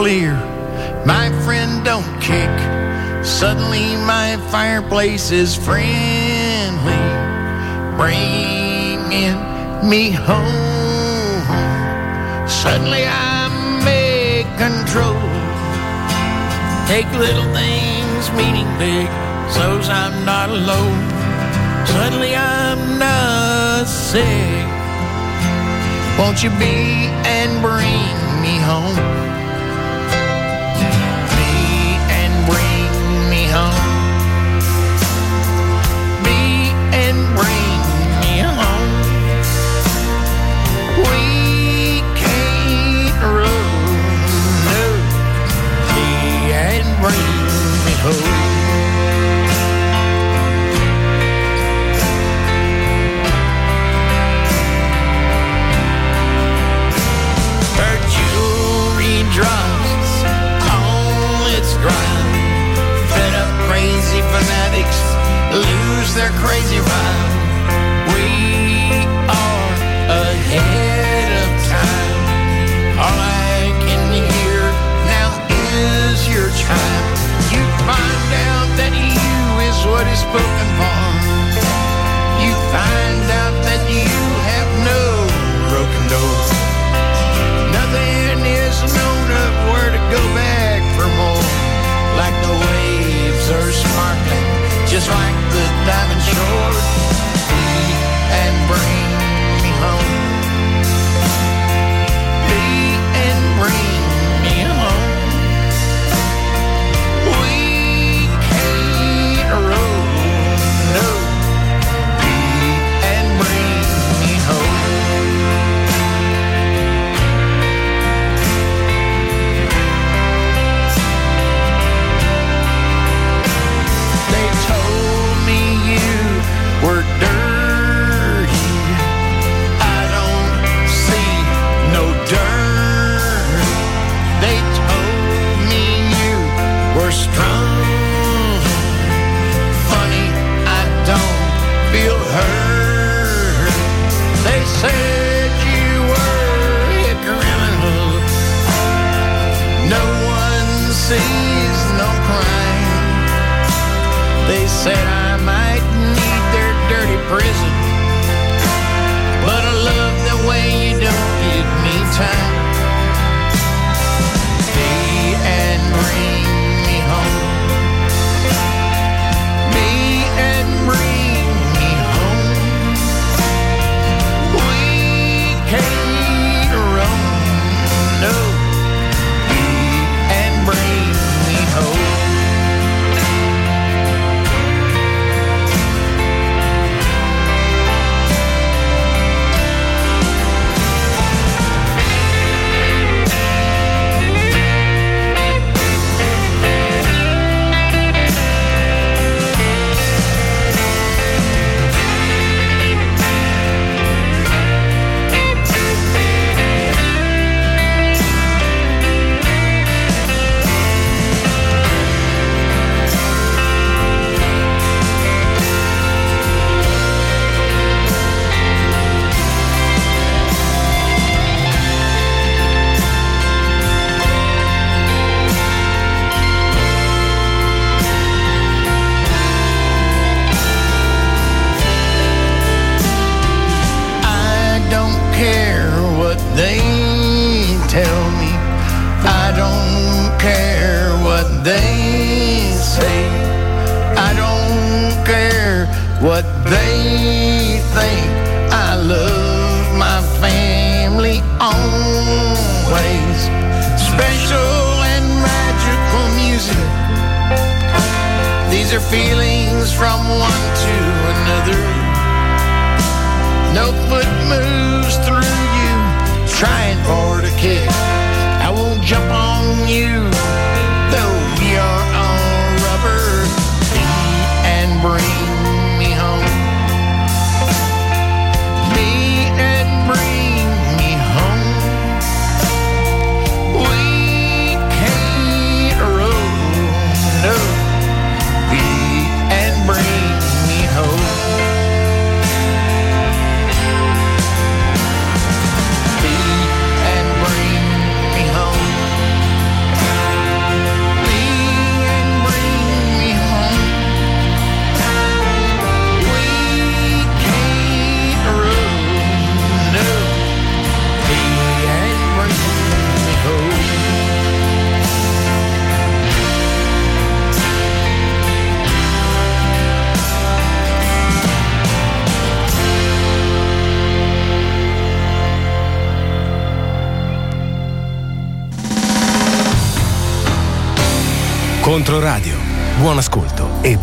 clear. My friend don't kick. Suddenly my fireplace is friendly. Bringing me home. Suddenly I'm in control. Take little things meaning big, so's I'm not alone. Suddenly I'm not sick. Won't you be and bring me home? lose their crazy rhyme. said I might need their dirty prison. But I love the way you don't give me time.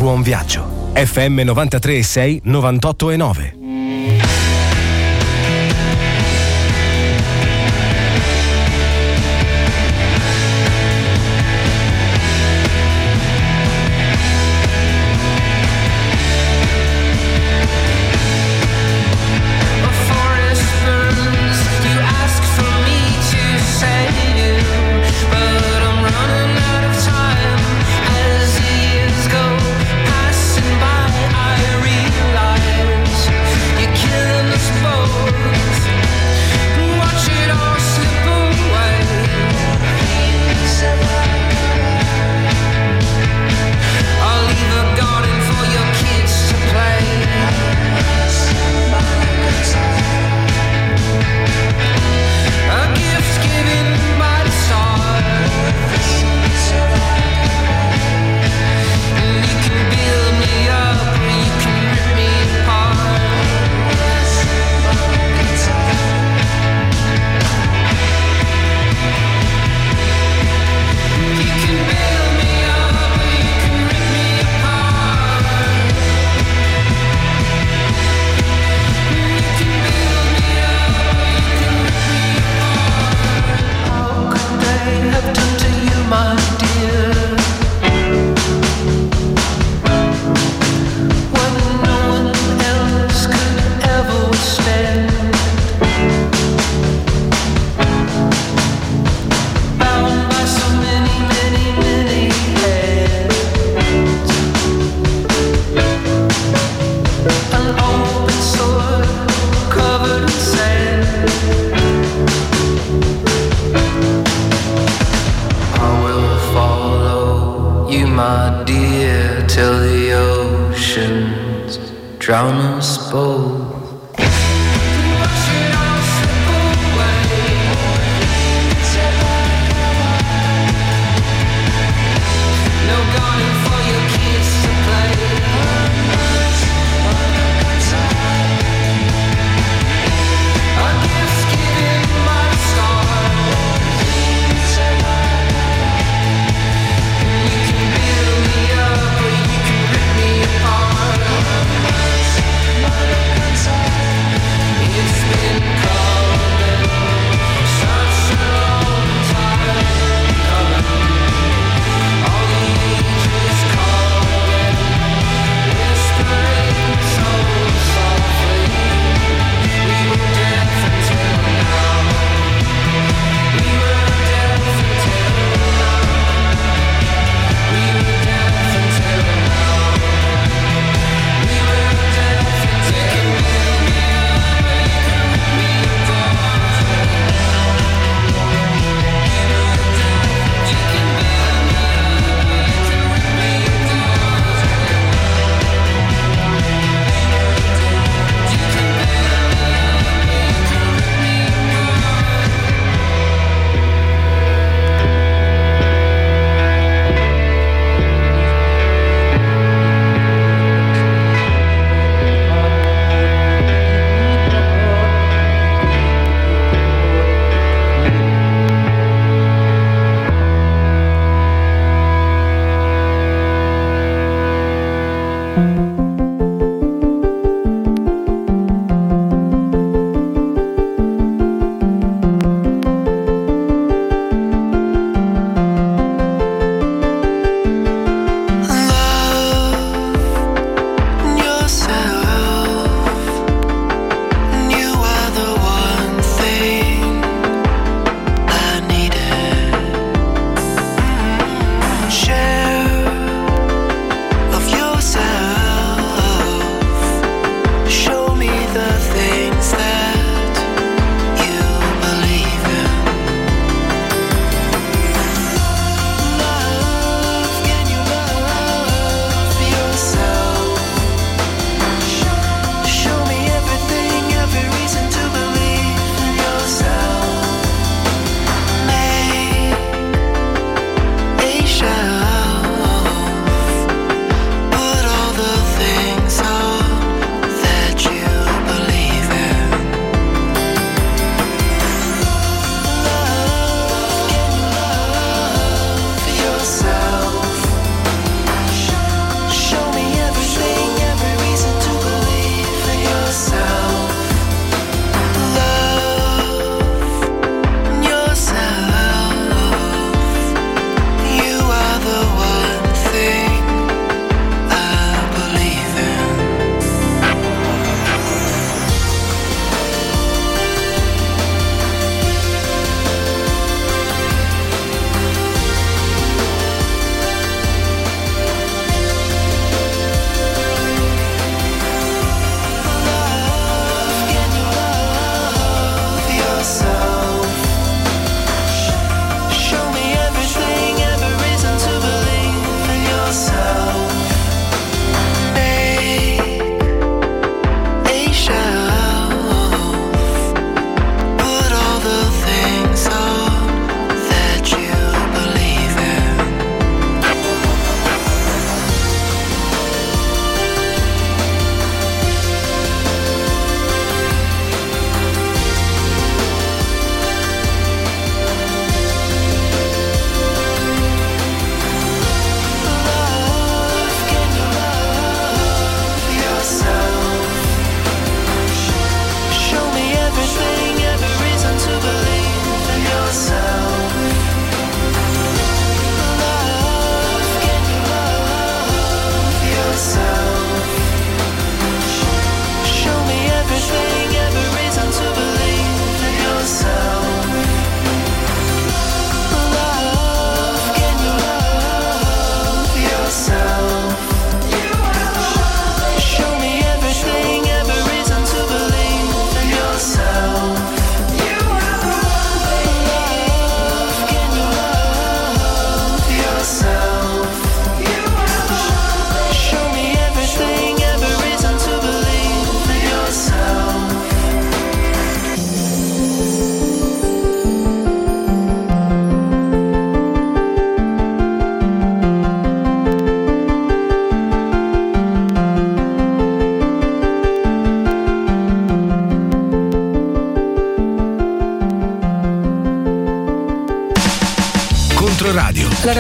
Buon viaggio. FM 93 6 98 e 9.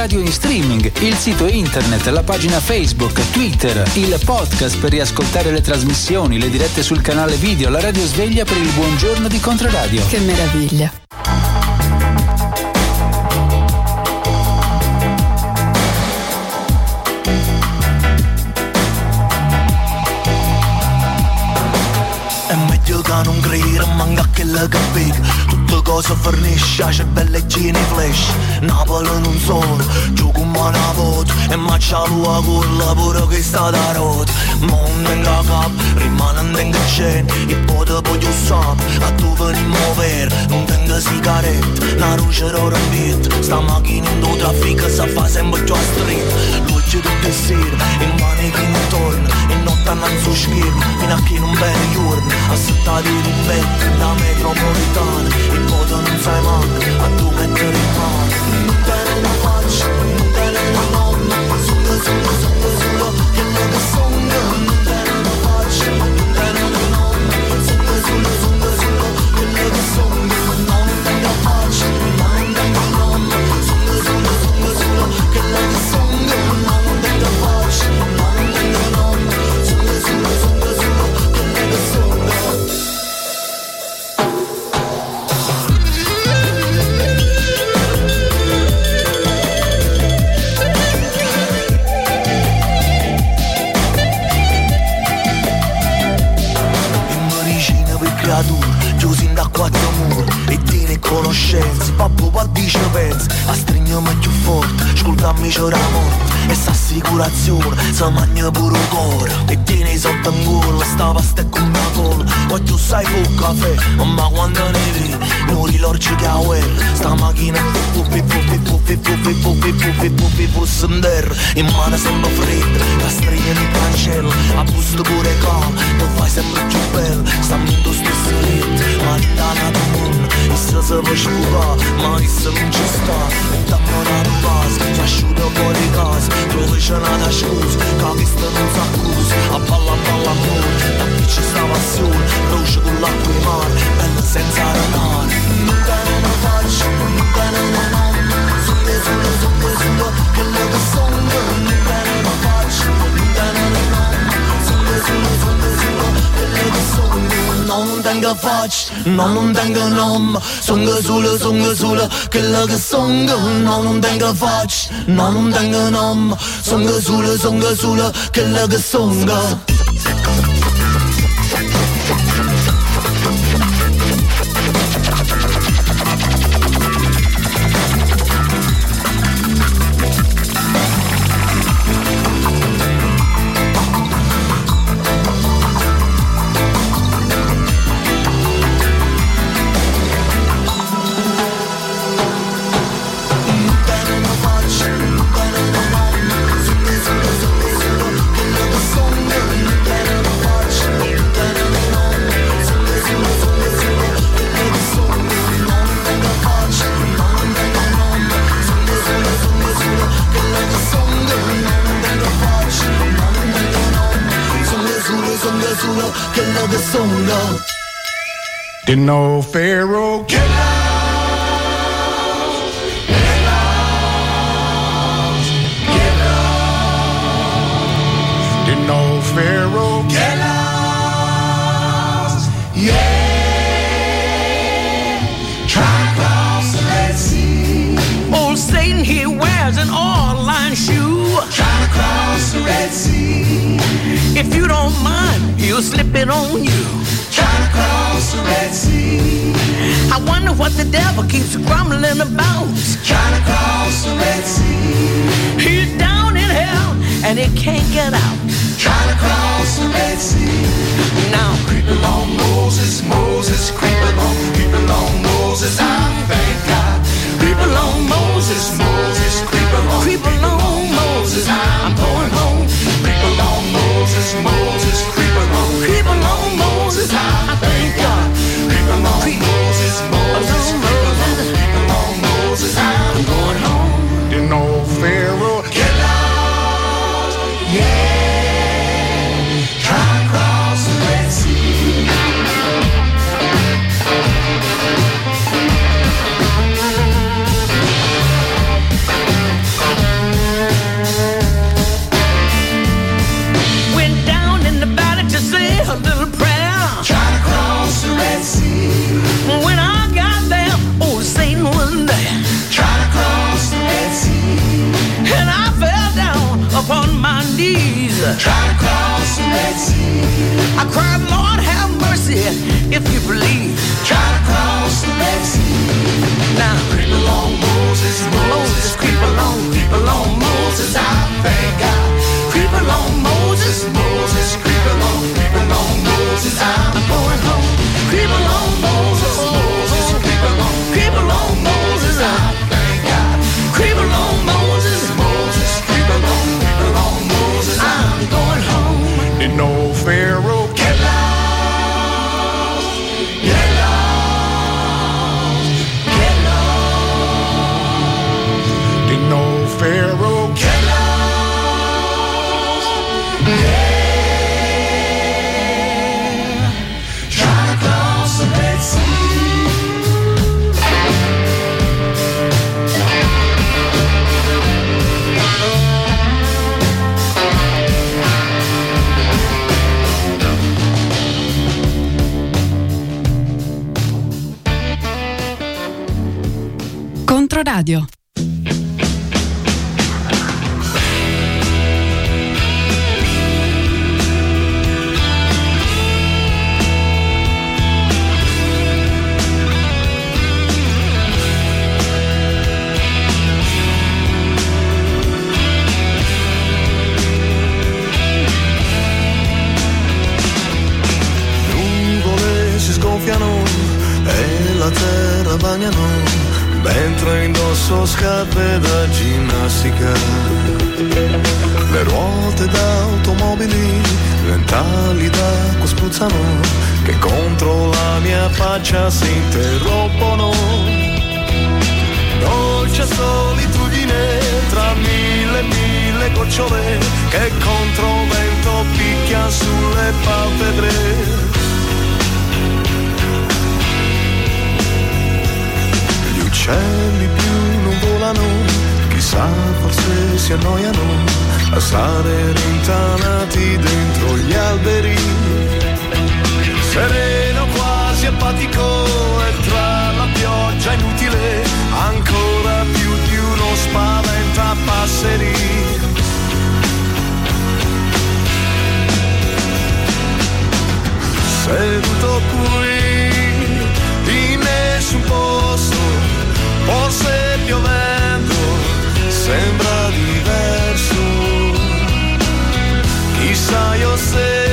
Radio in streaming, il sito internet, la pagina Facebook, Twitter, il podcast per riascoltare le trasmissioni, le dirette sul canale video, la radio sveglia per il buongiorno di Controradio. Che meraviglia. o să fărniș Așet belle cine fleș Napăl în un sol Ciucu mana vot E macea lui agur La bură că-i sta da rot Mon denga cap Rimanen denga cen I podă podiu sap A tu veni mover Un denga sigaret La rujă rămbit Sta machin în două trafică Să facem bătioa strit Luce de sir, In manică منسو شبير ينقي نمبار يورن السط عليه نبات لا متروبوليتان المدن سايمان عندو كتر النار نبان النقاش conoscenze Babbo guardice pensa A strignami più forte Sculcami c'è la morte E s'assicurazione Se mangia pure il cuore E tieni sotto un gol Sta pasta è come una colla, Poi tu sai fu caffè Ma quando ne vedi non l'orci che ha Sta macchina Puppi puppi puppi puppi puppi puppi puppi Puss in terra In mano sembra fredda La striglia di cancello A busto pure calma Tu fai sempre più bello Sta minto stesso ritmo Ma l'italiano Исцелишь Бога, Мариса чиста Так морат баз, я шуда бори газ Пролыша надо шкуз, как истинный закуз Апала пала мур, да пичи става сюр Рожа гула примар, белла senza ramar Mâncare nu faci, mâncare nu am Zumbe, zumbe, zumbe, zumbe, că le dă somnă Mâncare nu faci, mâncare nu am Zumbe, zumbe, zumbe, zumbe, că le dă somnă non-dan ga faci, non-dan ga nom. Sungă zulă, sungă zulă, călă gă sungă Non-dan ga faci, non-dan ga nom Sungă zulă, sungă zulă, călă gă sungă Pharaoh. Devil keeps grumbling about. Trying to cross the Red Sea. He's down in hell and he can't get out. If you believe. Try to cross the Red Sea. Now creep along, Moses, Moses, creep along, creep along, Moses, I thank God. Creep along, Moses, Moses, creep along, creep along, Moses, I'm going home. Creep along, Moses, Moses, creep along, creep along, Moses, I thank God. Creep along, Moses, Moses, creep along, creep along, Moses, I'm going home. Didn't know Pharaoh Controradio. Spruzzano che contro la mia faccia si interrompono dolce solitudine tra mille mille gocciole che contro vento picchia sulle palpebre Gli uccelli più non volano, chissà forse si annoiano a stare rintanati dentro gli alberi. Sereno quasi apatico e tra la pioggia inutile ancora più di uno spaventa passeri. Seduto qui in nessun posto, forse piovendo, sembra diverso. Chissà io esisto,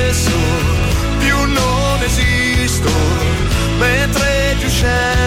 mentre più scende,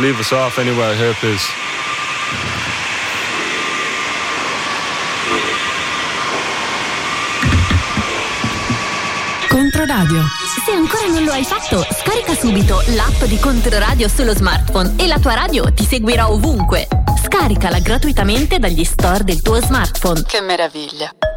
Leave us off anywhere here, please. Controradio. Se ancora non lo hai fatto, scarica subito l'app di Controradio sullo smartphone e la tua radio ti seguirà ovunque. Scaricala gratuitamente dagli store del tuo smartphone. Che meraviglia!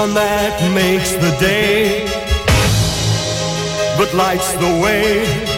Sun that makes the day, but lights the way.